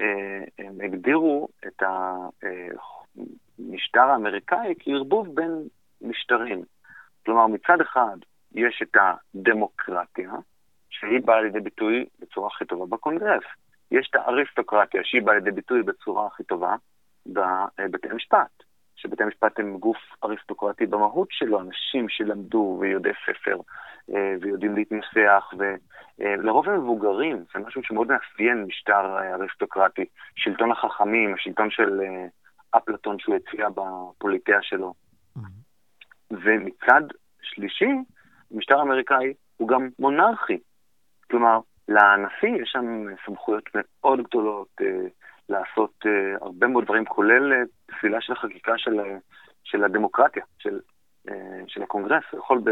אה, הם הגדירו את המשטר האמריקאי כערבוב בין משטרים. כלומר, מצד אחד יש את הדמוקרטיה, שהיא באה לידי ביטוי בצורה הכי טובה בקונגרס. יש את האריסטוקרטיה, שהיא באה לידי ביטוי בצורה הכי טובה בבתי המשפט. שבתי המשפט הם גוף אריסטוקרטי במהות שלו, אנשים שלמדו ויודעי ספר אה, ויודעים להתנסח, ולרוב הם מבוגרים, זה משהו שמאוד מאפיין משטר אה, אריסטוקרטי. שלטון החכמים, השלטון של אה, אפלטון שהוא הציע בפוליטיה שלו. Mm-hmm. ומצד שלישי, המשטר האמריקאי הוא גם מונרכי. כלומר, לנשיא יש שם סמכויות מאוד גדולות אה, לעשות אה, הרבה מאוד דברים, כולל אה, תפילה של החקיקה של, של הדמוקרטיה, של, אה, של הקונגרס. הוא יכול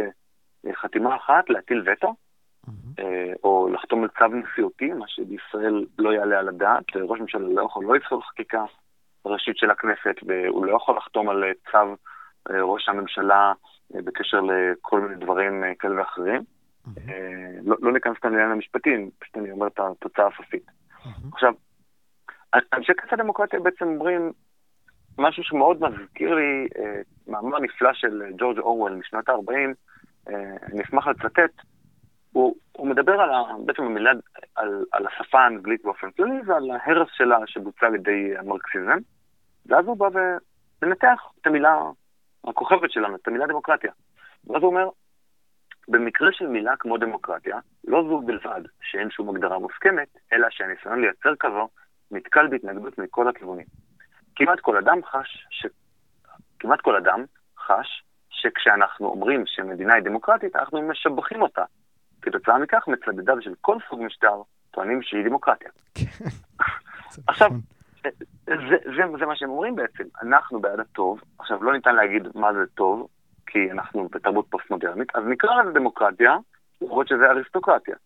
בחתימה אחת להטיל וטו, mm-hmm. או לחתום על צו נשיאותי, מה שבישראל לא יעלה על הדעת. ראש ממשלה לא יכול לא לפסול חקיקה ראשית של הכנסת, והוא לא יכול לחתום על צו ראש הממשלה בקשר לכל מיני דברים כאלה ואחרים. Mm-hmm. לא, לא ניכנס כאן לעניין המשפטי, פשוט אני אומר את התוצאה הסופית. Mm-hmm. עכשיו, אנשי קץ הדמוקרטיה בעצם אומרים משהו שמאוד מזכיר לי אה, מאמר נפלא של ג'ורג' אורוול משנות ה-40, אה, אני אשמח לצטט, הוא, הוא מדבר על ה, בעצם המילה, על, על השפה האנגלית באופן כללי ועל ההרס שלה שבוצע על ידי המרקסיזם, ואז הוא בא ומנתח את המילה הכוכבת שלנו, את המילה דמוקרטיה. ואז הוא אומר, במקרה של מילה כמו דמוקרטיה, לא זו בלבד שאין שום הגדרה מוסכמת, אלא שהניסיון לייצר כזו נתקל בהתנגדות מכל הכיוונים. כמעט כל אדם חש, ש... כמעט כל אדם חש שכשאנחנו אומרים שמדינה היא דמוקרטית, אנחנו משבחים אותה. כתוצאה מכך, מצדדיו של כל סוג משטר טוענים שהיא דמוקרטיה. עכשיו, נכון. זה, זה, זה מה שהם אומרים בעצם, אנחנו בעד הטוב, עכשיו לא ניתן להגיד מה זה טוב, כי אנחנו בתרבות פוסט-מודרנית, אז נקרא לזה דמוקרטיה, למרות שזה אריסטוקרטיה.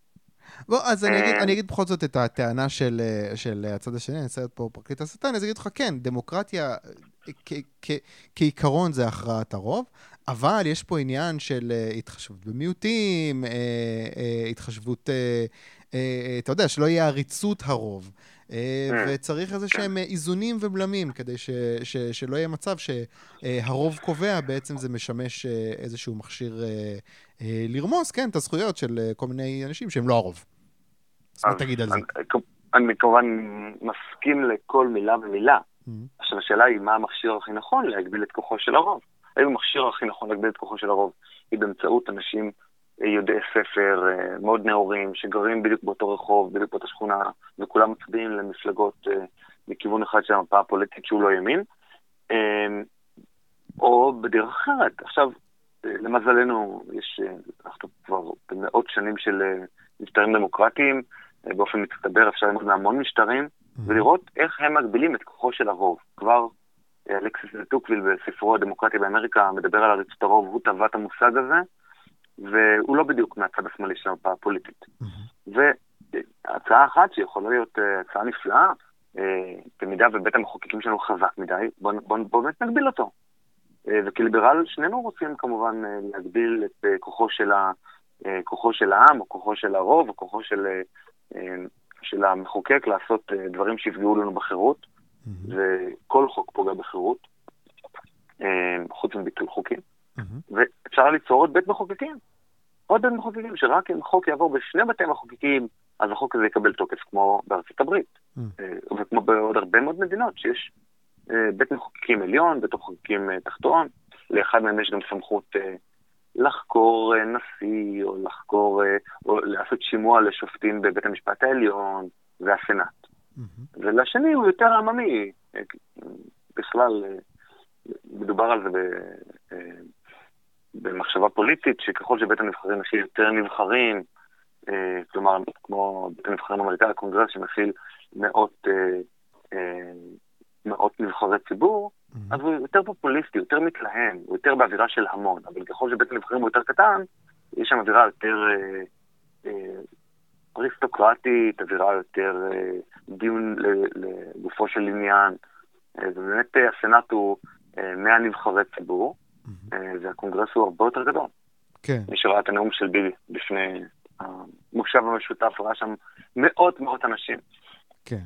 בוא, אז אני אגיד, אה. אני אגיד בכל זאת את הטענה של, אה, של הצד השני, אני אעשה פה פרקליט השטן, אז אני אגיד לך, כן, דמוקרטיה כעיקרון זה הכרעת הרוב, אבל יש פה עניין של אה, התחשבות במיעוטים, התחשבות, אתה יודע, שלא יהיה עריצות הרוב. וצריך איזה שהם איזונים ובלמים כדי ש, ש, שלא יהיה מצב שהרוב קובע, בעצם זה משמש איזשהו מכשיר אה, לרמוס, כן, את הזכויות של אה, כל מיני אנשים שהם לא הרוב. אז מה תגיד על זה? אני כמובן מסכים לכל מילה ומילה. Mm-hmm. עכשיו השאלה היא מה המכשיר הכי נכון להגביל את כוחו של הרוב. האם המכשיר הכי נכון להגביל את כוחו של הרוב היא באמצעות אנשים אה, יודעי ספר מאוד נאורים, שגרים בדיוק באותו רחוב, בדיוק באותה שכונה, וכולם מצביעים למפלגות מכיוון אחד של המפה הפוליטית שהוא לא ימין, או בדרך אחרת. עכשיו, למזלנו, יש, אנחנו כבר במאות שנים של משטרים דמוקרטיים, באופן מצטבר אפשר ללמוד מהמון משטרים, mm-hmm. ולראות איך הם מגבילים את כוחו של הרוב. כבר אלכסיס טוקוויל בספרו הדמוקרטיה באמריקה מדבר על עריצות הרוב, הוא טבע את המושג הזה, והוא לא בדיוק מהצד השמאלי של המפה הפוליטית. Mm-hmm. והצעה אחת שיכולה להיות הצעה נפלאה, במידה ובית המחוקקים שלנו חזק מדי, בואו בוא, בוא באמת נגביל אותו. וכליברל שנינו רוצים כמובן להגביל את כוחו של, ה, כוחו של העם, או כוחו של הרוב, או כוחו של, של המחוקק לעשות דברים שיפגעו לנו בחירות, mm-hmm. וכל חוק פוגע בחירות, חוץ מביטול חוקים, mm-hmm. ואפשר ליצור עוד בית מחוקקים. עוד בית מחוקקים, שרק אם חוק יעבור בשני בתי מחוקקים, אז החוק הזה יקבל תוקף, כמו בארצות הברית, mm. וכמו בעוד הרבה מאוד מדינות, שיש אה, בית מחוקקים עליון, בית מחוקקים אה, תחתון, לאחד מהם יש גם סמכות לחקור נשיא, או לחקור, או לעשות שימוע לשופטים בבית המשפט העליון והסנאט. Mm-hmm. ולשני הוא יותר עממי, בכלל, מדובר על זה ב... במחשבה פוליטית, שככל שבית הנבחרים מכיל יותר נבחרים, אה, כלומר, כמו בית הנבחרים האמריקאי, הקונגרס שמכיל מאות, אה, אה, מאות נבחרי ציבור, mm-hmm. אז הוא יותר פופוליסטי, יותר מתלהם, הוא יותר באווירה של המון, אבל ככל שבית הנבחרים הוא יותר קטן, יש שם אווירה יותר אה, אה, אריסטוקרטית, אווירה יותר אה, דיון לגופו של עניין, אה, ובאמת אה, הסנאט הוא אה, 100 נבחרי ציבור. Mm-hmm. והקונגרס הוא הרבה יותר גדול. כן. מי שראה את הנאום של ביבי בפני המושב המשותף, ראה שם מאות מאות אנשים. כן.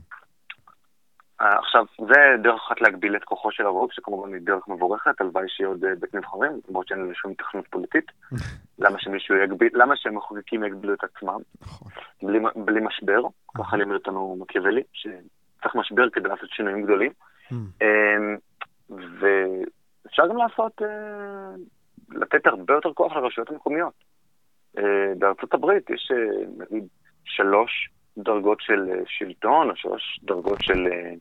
אה, עכשיו, זה דרך אחת להגביל את כוחו של הרוב, שכמובן היא דרך מבורכת, הלוואי שיהיה עוד אה, בית נבחרים, למרות שאין לזה שום התכנות פוליטית. למה שמישהו יגביל, למה שהמחוקקים יגבילו את עצמם? נכון. בלי, בלי משבר, ככה לימד אותנו מקיאוולי, שצריך משבר כדי לעשות שינויים גדולים. אמ, ואפשר גם לעשות, אה, לתת הרבה יותר כוח לרשויות המקומיות. בארצות הברית יש נגיד שלוש דרגות של אה, שלטון, או שלוש דרגות של, אה,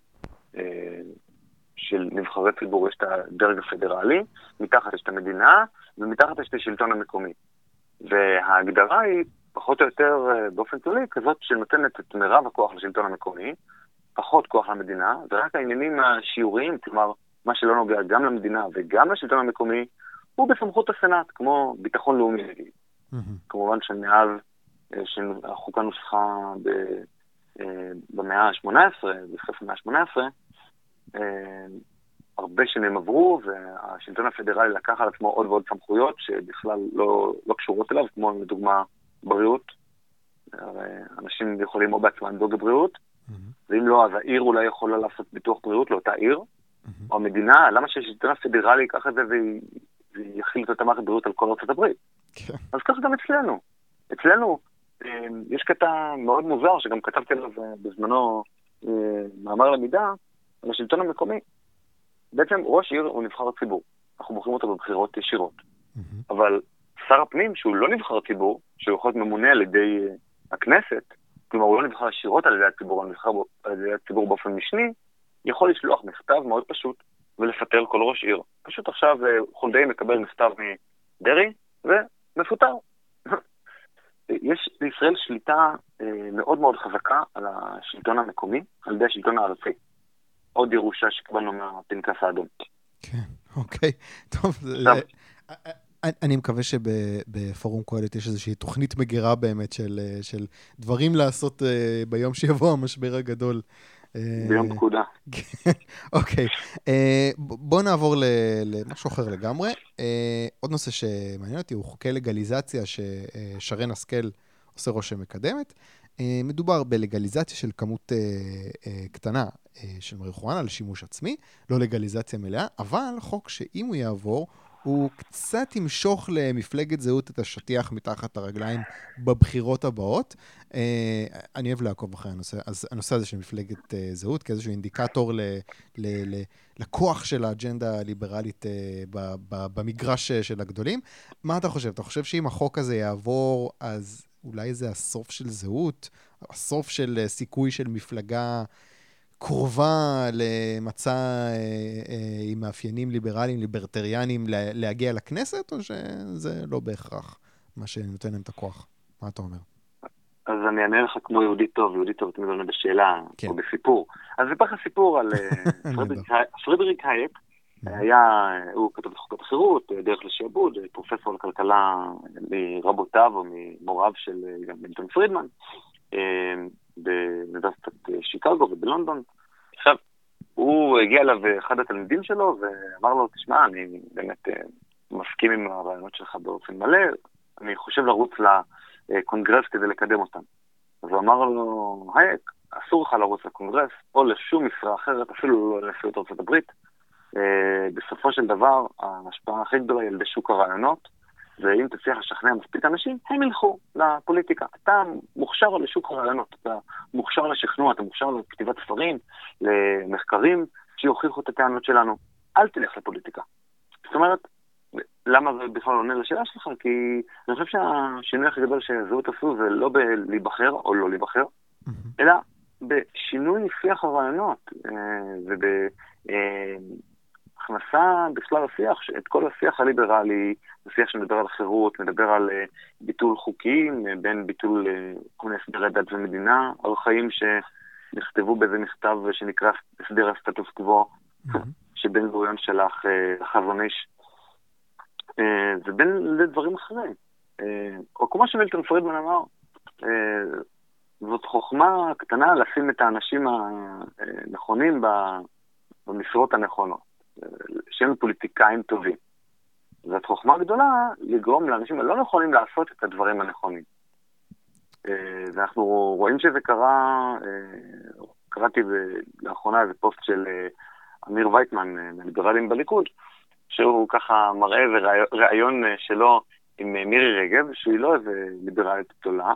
אה, של נבחרי ציבור, יש את הדרג הפדרלי, מתחת יש את המדינה, ומתחת יש את השלטון המקומי. וההגדרה היא, פחות או יותר באופן כללי, כזאת שנותנת את מירב הכוח לשלטון המקומי, פחות כוח למדינה, ורק העניינים השיעוריים, כלומר, מה שלא נוגע גם למדינה וגם לשלטון המקומי, הוא בסמכות הסנאט, כמו ביטחון לאומי נגיד. Mm-hmm. כמובן שמאז שהחוקה נוסחה ב, אה, במאה ה-18, בסוף המאה ה-18, אה, הרבה שנים עברו, והשלטון הפדרלי לקח על עצמו עוד ועוד סמכויות שבכלל לא, לא קשורות אליו, כמו לדוגמה בריאות. אנשים יכולים או בעצמם לדאוג לבריאות, mm-hmm. ואם לא, אז העיר אולי יכולה לעשות ביטוח בריאות לאותה עיר. או המדינה, למה שהשלטון הפדרלי ייקח את זה ויכיל את אותה מערכת בריאות על כל ארצות הברית? כן. אז ככה גם אצלנו. אצלנו אמ, יש קטע מאוד מוזר, שגם כתבתי עליו אה, בזמנו אה, מאמר למידה, על השלטון המקומי. בעצם ראש עיר הוא נבחר ציבור. אנחנו בוחרים אותו בבחירות ישירות. אבל שר הפנים, שהוא לא נבחר ציבור, שהוא יכול להיות ממונה על ידי אה, הכנסת, כלומר הוא לא נבחר ישירות על ידי הציבור, הוא נבחר על ידי הציבור באופן משני, יכול לשלוח מכתב מאוד פשוט ולפטר כל ראש עיר. פשוט עכשיו חולדאי מקבל מכתב מדרעי ומפוטר. יש בישראל שליטה אה, מאוד מאוד חזקה על השלטון המקומי, על ידי השלטון הארצי. עוד ירושה שקיבלנו מהפנקס האדום. כן, אוקיי. טוב, זה... אני מקווה שבפורום קהלת יש איזושהי תוכנית מגירה באמת של, אה, של דברים לעשות אה, ביום שיבוא המשבר הגדול. ביום פקודה. אוקיי, אה, בואו נעבור למשהו אחר לגמרי. אה, עוד נושא שמעניין אותי הוא חוקי לגליזציה ששרן השכל עושה רושם מקדמת. אה, מדובר בלגליזציה של כמות קטנה של מריחואנה לשימוש עצמי, לא לגליזציה מלאה, אבל חוק שאם הוא יעבור, הוא קצת ימשוך למפלגת זהות את השטיח מתחת הרגליים בבחירות הבאות. אה, אני אוהב לעקוב אחרי הנושא, אז הנושא הזה של מפלגת אה, זהות כאיזשהו אינדיקטור ל, ל, ל, לכוח של האג'נדה הליברלית אה, במגרש של הגדולים. מה אתה חושב? אתה חושב שאם החוק הזה יעבור, אז אולי זה הסוף של זהות? הסוף של סיכוי של מפלגה קרובה למצע עם מאפיינים ליברליים, ליברטריאנים, להגיע לכנסת, או שזה לא בהכרח מה שנותן להם את הכוח? מה אתה אומר? אז אני אענה לך כמו יהודי טוב, יהודי טוב תמיד עונה בשאלה, כן. או בסיפור. אז אספר לך סיפור על פרדריק הייק, היה, הוא כתב את חוקת החירות, דרך לשעבוד, פרופסור לכלכלה מרבותיו או ממוריו של מילטון פרידמן, באוניברסיטת שיקגו ובלונדון. עכשיו, הוא הגיע אליו אחד התלמידים שלו ואמר לו, תשמע, אני באמת מסכים עם הרעיונות שלך באופן מלא, אני חושב לרוץ לקונגרס כדי לקדם אותם. אז הוא אמר לו, הייק, אסור לך לרוץ לקונגרס או לשום משרה אחרת, אפילו לא לנשיאות הברית. Uh, בסופו של דבר, ההשפעה הכי גדולה היא על שוק הרעיונות, ואם תצליח לשכנע מספיק אנשים, הם ילכו לפוליטיקה. אתה מוכשר לשוק הרעיונות, אתה מוכשר לשכנוע, אתה מוכשר לכתיבת ספרים, למחקרים שיוכיחו את הטענות שלנו. אל תלך לפוליטיקה. זאת אומרת, למה זה בכלל עונה לשאלה שלך? כי אני חושב שהשינוי הכי גדול שזהות עשו זה לא בלהיבחר או לא להיבחר, אלא בשינוי שיח הרעיונות ובהכנסה בכלל השיח, את כל השיח הליברלי, השיח שמדבר על חירות, מדבר על ביטול חוקים, בין ביטול כל מיני הסדרי דת ומדינה, ארכאים שנכתבו באיזה מכתב שנקרא הסדר הסטטוס קוו, שבן גוריון שלח לחזון איש. ובין לדברים אחרים. או כמו שמילטון פרידמן אמר, זאת חוכמה קטנה לשים את האנשים הנכונים במשרות הנכונות, שהם פוליטיקאים טובים. זאת חוכמה גדולה לגרום לאנשים הלא נכונים לעשות את הדברים הנכונים. ואנחנו רואים שזה קרה, קראתי לאחרונה איזה פוסט של אמיר וייטמן, מהליברלים בליכוד, שהוא ככה מראה איזה ראיון שלו עם מירי רגב, שהיא לא איזה ליברלית גדולה,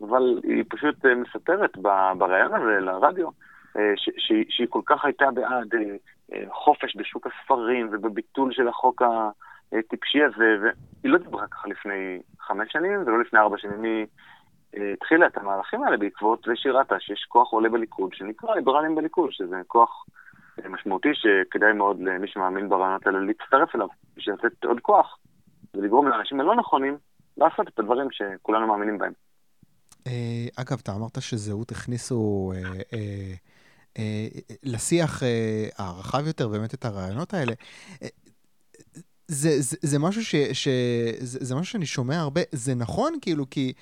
אבל היא פשוט מספרת בראיון הזה לרדיו, שהיא כל כך הייתה בעד חופש בשוק הספרים ובביטול של החוק הטיפשי הזה, והיא לא דיברה ככה לפני חמש שנים ולא לפני ארבע שנים, היא התחילה את המהלכים האלה בעקבות זה שהיא ראתה שיש כוח עולה בליכוד שנקרא ליברלים בליכוד, שזה כוח משמעותי שכדאי מאוד למי שמאמין ברעיונות האלה להצטרף אליו, בשביל לתת עוד כוח ולגרום לאנשים הלא נכונים לעשות את הדברים שכולנו מאמינים בהם. אגב, אתה אמרת שזהות הכניסו לשיח הרחב יותר באמת את הרעיונות האלה. זה, זה, זה משהו ש, ש... זה, זה משהו שאני שומע הרבה, זה נכון כאילו, כי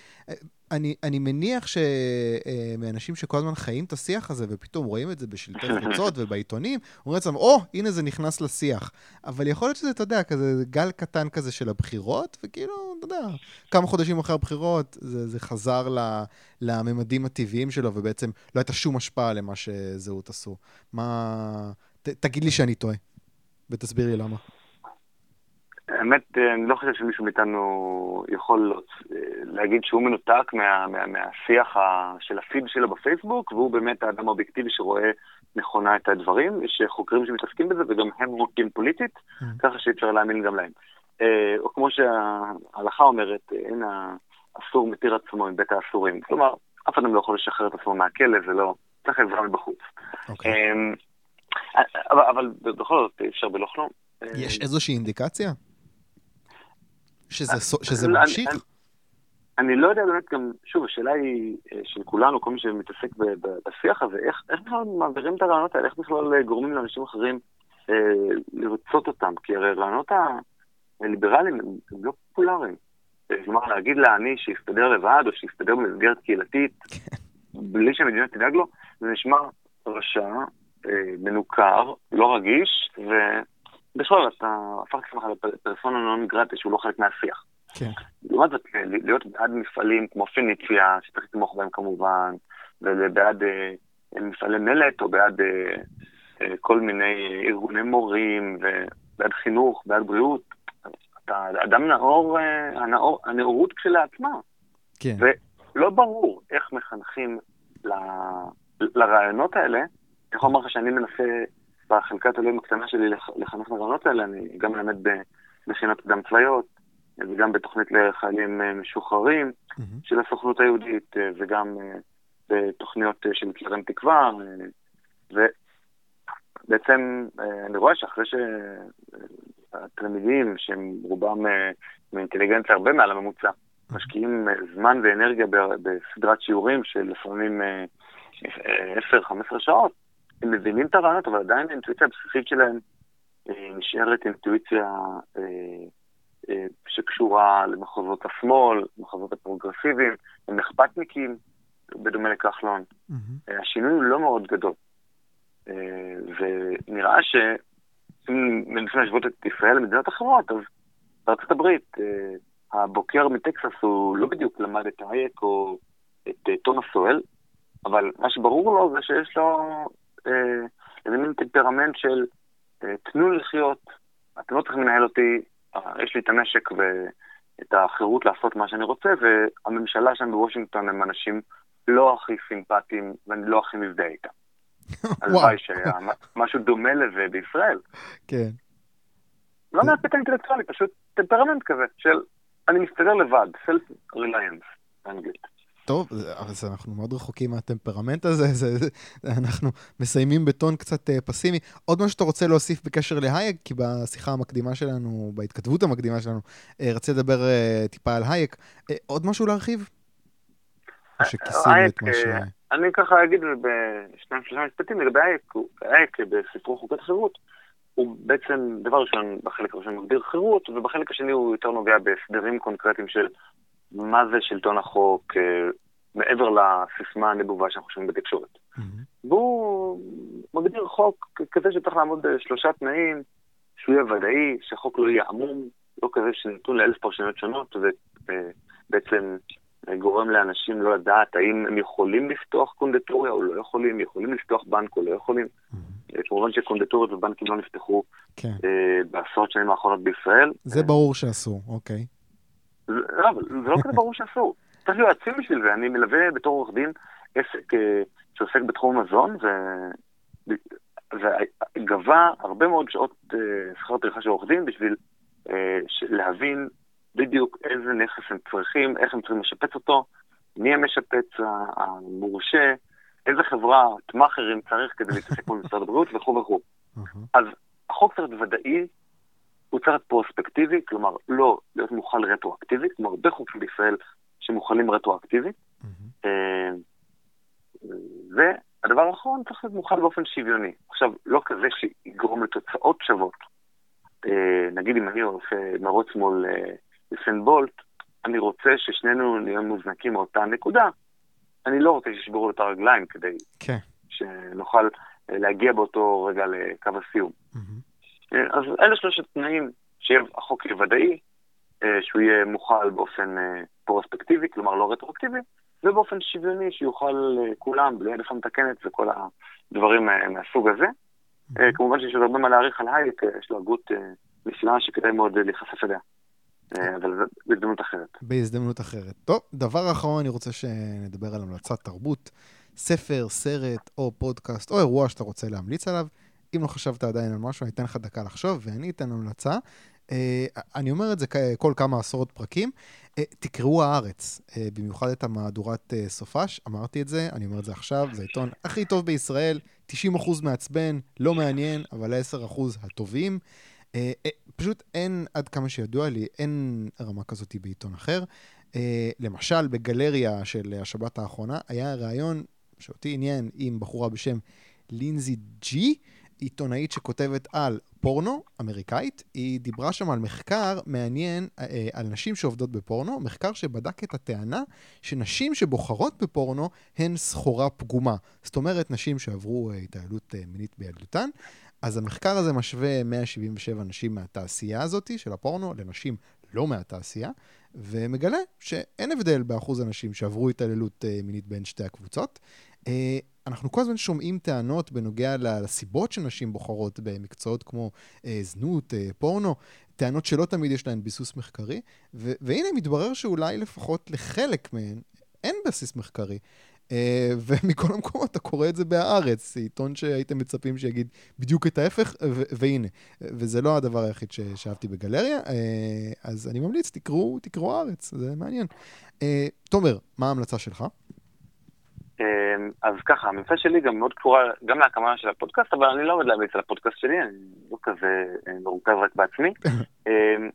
אני, אני מניח שמאנשים שכל הזמן חיים את השיח הזה, ופתאום רואים את זה בשלטי חוצות ובעיתונים, אומרים לעצמם, או, oh, הנה זה נכנס לשיח. אבל יכול להיות שזה, אתה יודע, כזה גל קטן כזה של הבחירות, וכאילו, אתה יודע, כמה חודשים אחרי הבחירות, זה, זה חזר ל, לממדים הטבעיים שלו, ובעצם לא הייתה שום השפעה למה שזהות עשו. מה... ת, תגיד לי שאני טועה, ותסביר לי למה. האמת, אני לא חושב שמישהו מאיתנו יכול להגיד שהוא מנותק מה, מה, מהשיח של הפיד שלו בפייסבוק, והוא באמת האדם האובייקטיבי שרואה נכונה את הדברים. יש חוקרים שמתעסקים בזה, וגם הם מוטים פוליטית, mm. ככה שאי אפשר להאמין גם להם. או כמו שההלכה אומרת, אין האסור מתיר עצמו מבית האסורים. כלומר, אף אדם לא יכול לשחרר את עצמו מהכלא, זה לא, צריך עזרה מבחוץ. Okay. אוקיי. אבל, אבל בכל זאת, אי אפשר בלא כלום. יש איזושהי אינדיקציה? שזה, שזה ממשיך? אני, אני לא יודע באמת גם, שוב, השאלה היא של כולנו, כל מי שמתעסק בשיח הזה, איך, איך בכלל מעבירים את הרעיונות האלה, איך בכלל גורמים לאנשים אחרים אה, לרצות אותם? כי הרי הרעיונות הליברליים הם, הם לא פופולריים. כלומר, להגיד לעני שיסתדר לבד, או שיסתדר במסגרת קהילתית, בלי שהמדינה תדאג לו, זה נשמע רשע, אה, מנוכר, לא רגיש, ו... בכלל, אתה הפכת עצמך לפרסונה לא נגרטה שהוא לא חלק מהשיח. כן. לעומת זאת, להיות בעד מפעלים כמו פיניציה, שצריך לתמוך בהם כמובן, ובעד אה, מפעלי מלט, או בעד אה, אה, כל מיני ארגוני מורים, ובעד חינוך, בעד בריאות, אתה אדם נאור, הנאור, הנאורות כשלעצמה. כן. ולא ברור איך מחנכים ל, לרעיונות האלה. אני יכול לומר לך שאני מנסה בחלקת אלוהים הקטנה שלי לחנך לרעיונות האלה, אני גם מלמד במכינות קדם צבאיות, וגם בתוכנית לחיילים משוחררים mm-hmm. של הסוכנות היהודית, וגם בתוכניות של קרן תקווה, ובעצם אני רואה שאחרי שהתלמידים, שהם רובם מאינטליגנציה הרבה מעל הממוצע, משקיעים זמן ואנרגיה בסדרת שיעורים של לפעמים 10-15 שעות, הם מבינים את הרעיונות, אבל עדיין האינטואיציה הבסיסית שלהם נשארת אינטואיציה שקשורה למחוזות השמאל, למחוזות הפרוגרסיביים, הם אכפתניקים, בדומה לכחלון. Mm-hmm. השינוי הוא לא מאוד גדול. ונראה שאם מנסים להשוות את ישראל למדינות אחרות, אז בארצות הברית, הבוקר מטקסס הוא לא בדיוק למד את האייק או את תומאס סואל, אבל מה שברור לו זה שיש לו איזה מין טמפרמנט של תנו לחיות, אתם לא צריכים לנהל אותי, יש לי את הנשק ואת החירות לעשות מה שאני רוצה, והממשלה שם בוושינגטון הם אנשים לא הכי סימפטיים ואני לא הכי מזדהה איתם. הלוואי שהיה משהו דומה לזה בישראל. כן. לא מהקטע אינטלקטואלי, פשוט טמפרמנט כזה של אני מסתדר לבד, self-reliance באנגלית. טוב, אז אנחנו מאוד רחוקים מהטמפרמנט הזה, זה, זה, אנחנו מסיימים בטון קצת uh, פסימי. עוד משהו שאתה רוצה להוסיף בקשר להייק, כי בשיחה המקדימה שלנו, בהתכתבות המקדימה שלנו, uh, רציתי לדבר uh, טיפה על הייק. Uh, עוד משהו להרחיב? או שכיסינו את מה ש... אני ככה אגיד בשניים שלושה משפטים לגבי הייק. הייק בספרו חוקת חירות, הוא בעצם, דבר ראשון, בחלק הראשון מגדיר חירות, ובחלק השני הוא יותר נוגע בהסדרים קונקרטיים של מה זה שלטון החוק, מעבר לסיסמה הנבובה שאנחנו חושבים בתקשורת. Mm-hmm. והוא מגדיר חוק כזה שצריך לעמוד בשלושה תנאים, שהוא יהיה ודאי, שהחוק לא יהיה עמום, לא כזה שנתון לאלף פרשנויות שונות, ובעצם גורם לאנשים לא לדעת האם הם יכולים לפתוח קונדטוריה או לא יכולים, יכולים לפתוח בנק או לא יכולים. Mm-hmm. כמובן שקונדטוריות ובנקים לא נפתחו כן. אה, בעשרות שנים האחרונות בישראל. זה ברור שאסור, אוקיי. לא, אבל זה לא כזה ברור שאסור. צריך יועצים בשביל זה. אני מלווה בתור עורך דין עסק אה, שעוסק בתחום המזון, וגבה הרבה מאוד שעות אה, שכר טרחה של עורך דין בשביל אה, להבין בדיוק איזה נכס הם צריכים, איך הם צריכים לשפץ אותו, מי המשפץ המורשה, איזה חברה, מאכערים צריך כדי להתעסק מול משרד הבריאות וכו' וכו'. אז החוק צריך להיות ודאי, הוא להיות פרוספקטיבי, כלומר לא להיות מוכל רטרואקטיבי, כמו הרבה חוקים בישראל שמוכלים רטרואקטיבית. אה, והדבר האחרון צריך להיות מוכל באופן שוויוני. עכשיו, לא כזה שיגרום לתוצאות שוות. אה, נגיד אם אני עושה מרוץ מול יוסן בולט, אני רוצה ששנינו נהיה מוזנקים מאותה נקודה. אני לא רוצה שישברו את הרגליים כדי כן. שנוכל אה, להגיע באותו רגע לקו הסיום. Mm-hmm. אז אלה שלושת תנאים, שהחוק יהיה ודאי, שהוא יהיה מוכל באופן פרוספקטיבי, כלומר לא רטרואקטיבי, ובאופן שוויוני שיוכל כולם, בלי העדפה מתקנת וכל הדברים מהסוג הזה. כמובן שיש עוד הרבה מה להעריך על הייק, יש לו הגות נפלאה שכדאי מאוד להיחשף אליה. אבל בהזדמנות אחרת. בהזדמנות אחרת. טוב, דבר אחרון, אני רוצה שנדבר על המלצת תרבות. ספר, סרט או פודקאסט או אירוע שאתה רוצה להמליץ עליו. אם לא חשבת עדיין על משהו, אני אתן לך דקה לחשוב ואני אתן המלצה. אה, אני אומר את זה כל כמה עשרות פרקים. אה, תקראו הארץ, אה, במיוחד את המהדורת סופש, אמרתי את זה, אני אומר את זה עכשיו, זה העיתון הכי טוב בישראל, 90% מעצבן, לא מעניין, אבל 10% הטובים. פשוט אין, עד כמה שידוע לי, אין רמה כזאת בעיתון אחר. למשל, בגלריה של השבת האחרונה, היה ראיון שאותי עניין עם בחורה בשם לינזי ג'י, עיתונאית שכותבת על פורנו אמריקאית, היא דיברה שם על מחקר מעניין אה, על נשים שעובדות בפורנו, מחקר שבדק את הטענה שנשים שבוחרות בפורנו הן סחורה פגומה. זאת אומרת, נשים שעברו אה, התעללות אה, מינית בילדותן. אז המחקר הזה משווה 177 נשים מהתעשייה הזאת של הפורנו לנשים לא מהתעשייה, ומגלה שאין הבדל באחוז הנשים שעברו התעללות מינית בין שתי הקבוצות. אנחנו כל הזמן שומעים טענות בנוגע לסיבות שנשים בוחרות במקצועות כמו אה, זנות, אה, פורנו, טענות שלא תמיד יש להן ביסוס מחקרי, ו- והנה מתברר שאולי לפחות לחלק מהן אין בסיס מחקרי. אה, ומכל המקומות אתה קורא את זה בהארץ, עיתון שהייתם מצפים שיגיד בדיוק את ההפך, ו- והנה. וזה לא הדבר היחיד ששאבתי בגלריה, אה, אז אני ממליץ, תקראו, תקראו הארץ, זה מעניין. אה, תומר, מה ההמלצה שלך? אמ, אז ככה, הממצא שלי גם מאוד קשורה גם להקמה של הפודקאסט, אבל אני לא עומד להמליץ על הפודקאסט שלי, אני לא כזה אה, מרוכז רק בעצמי. אמ,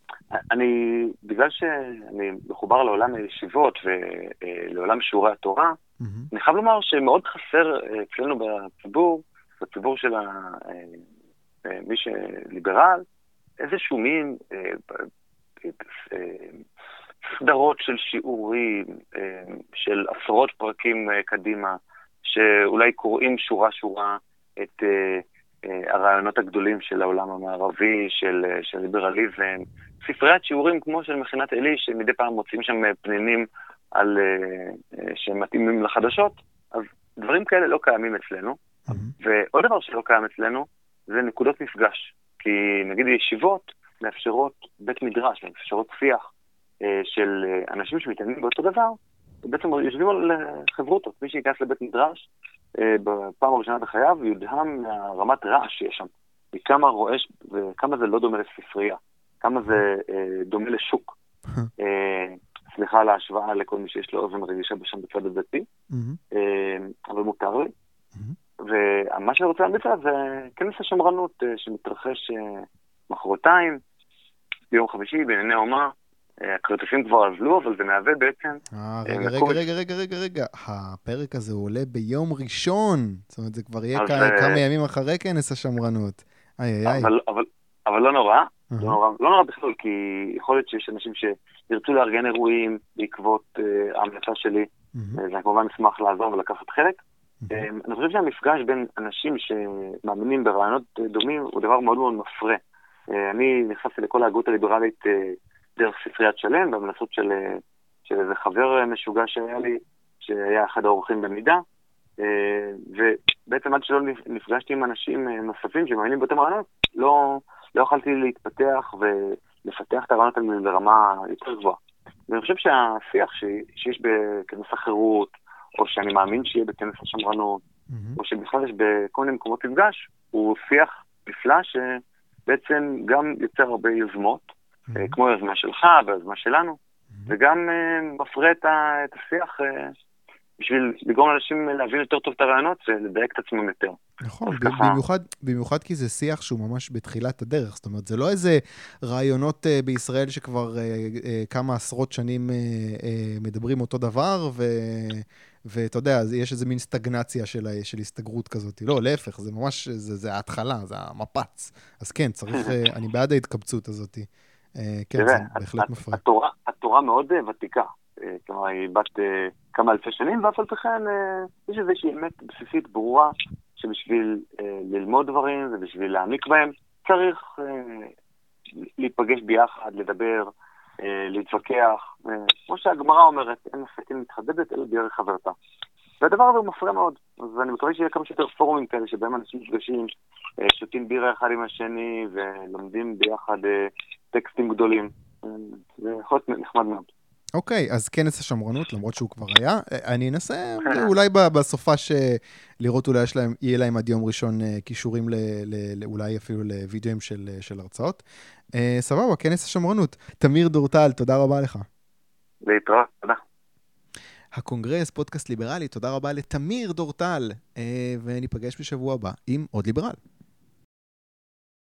אני, בגלל שאני מחובר לעולם הישיבות ולעולם שיעורי התורה, אני חייב לומר שמאוד חסר אה, אצלנו בציבור, בציבור של אה, מי שליברל, איזשהו מין סדרות של שיעורים, אה, של עשרות פרקים אה, קדימה, שאולי קוראים שורה-שורה את אה, הרעיונות הגדולים של העולם המערבי, של, של ליברליזם, ספריית שיעורים כמו של מכינת עלי, שמדי פעם מוצאים שם פנינים על, שמתאימים לחדשות, אז דברים כאלה לא קיימים אצלנו. Mm-hmm. ועוד דבר שלא קיים אצלנו, זה נקודות מפגש. כי נגיד ישיבות מאפשרות בית מדרש, מאפשרות שיח, של אה, אנשים שמתעניינים באותו דבר, בעצם יושבים על אה, חברותות. מי שייכנס לבית מדרש בפעם הראשונה בחייו, יודהם מהרמת רעש שיש שם, מכמה רועש וכמה זה לא דומה לספרייה, כמה זה דומה לשוק. סליחה על ההשוואה לכל מי שיש לו אוזן רגישה בשם בצד הדתי, אבל מותר לי. ומה שאני רוצה להמליץ עליו זה כנס השמרנות שמתרחש מחרתיים, ביום חמישי בענייני אומה. הכרטיסים כבר אזלו, אבל זה מהווה בעצם... אה, רגע, רגע, רגע, רגע, רגע, רגע. הפרק הזה עולה ביום ראשון. זאת אומרת, זה כבר יהיה כמה ימים אחרי כנס השמרנות. איי, איי, איי. אבל לא נורא, לא נורא, לא נורא בכלל, כי יכול להיות שיש אנשים שירצו לארגן אירועים בעקבות ההמלצה שלי, ואני כמובן אשמח לעזור ולקחת חלק. אני חושב שהמפגש בין אנשים שמאמינים ברעיונות דומים הוא דבר מאוד מאוד מפרה. אני נחשפתי לכל ההגות הליברלית דרך ספריית שלם, בהמלצות של, אה, של איזה חבר אה, משוגע שהיה לי, שהיה אחד האורחים במידה, אה, ובעצם עד שלא נפגשתי עם אנשים נוספים שמאמינים באותם רעיונות, לא, לא יכולתי להתפתח ולפתח את הרעיונות האלה ברמה יותר גבוהה. ואני חושב שהשיח ש, שיש בכנס החירות, או שאני מאמין שיהיה בכנס השמרנות, mm-hmm. או שבכלל יש בכל מיני מקומות מפגש, הוא שיח נפלא שבעצם גם יוצר הרבה יוזמות, mm-hmm. כמו היוזמה שלך והיוזמה שלנו, mm-hmm. וגם uh, מפרה את, השיח uh, בשביל לגרום לאנשים להבין יותר טוב את הרעיונות ולדייק את עצמם יותר. נכון, במיוחד, במיוחד כי זה שיח שהוא ממש בתחילת הדרך. זאת אומרת, זה לא איזה רעיונות uh, בישראל שכבר uh, uh, כמה עשרות שנים uh, uh, מדברים אותו דבר, ו... ואתה יודע, יש איזה מין סטגנציה של, של הסתגרות כזאת. לא, להפך, זה ממש, זה, זה ההתחלה, זה המפץ. אז כן, צריך, אני בעד ההתקבצות הזאת. אה, כן, זה בהחלט מפריע. התורה, התורה מאוד אה, ותיקה, אה, כלומר היא בת כמה אלפי שנים, ואף על פי כן יש איזושהי אמת בסיסית ברורה שבשביל ללמוד דברים ובשביל להעמיק בהם צריך להיפגש ביחד, לדבר, להתווכח. כמו שהגמרא אומרת, אין מפתים מתחדדת אלא בירך חברתה. והדבר הזה הוא מפריע מאוד. אז אני מקווה שיהיה כמה שיותר פורומים כאלה שבהם אנשים נפגשים, שותים בירה אחד עם השני ולומדים ביחד טקסטים גדולים. זה יכול להיות נחמד מאוד. אוקיי, אז כנס השמרנות, למרות שהוא כבר היה, אני אנסה אולי בסופש לראות אולי יש להם, יהיה להם עד יום ראשון אה, כישורים אולי אפילו לוידאוים של, אה, של הרצאות. אה, סבבה, כנס השמרנות. תמיר דורטל, תודה רבה לך. להתראות, תודה. הקונגרס, פודקאסט ליברלי, תודה רבה לתמיר דורטל, וניפגש בשבוע הבא עם עוד ליברל.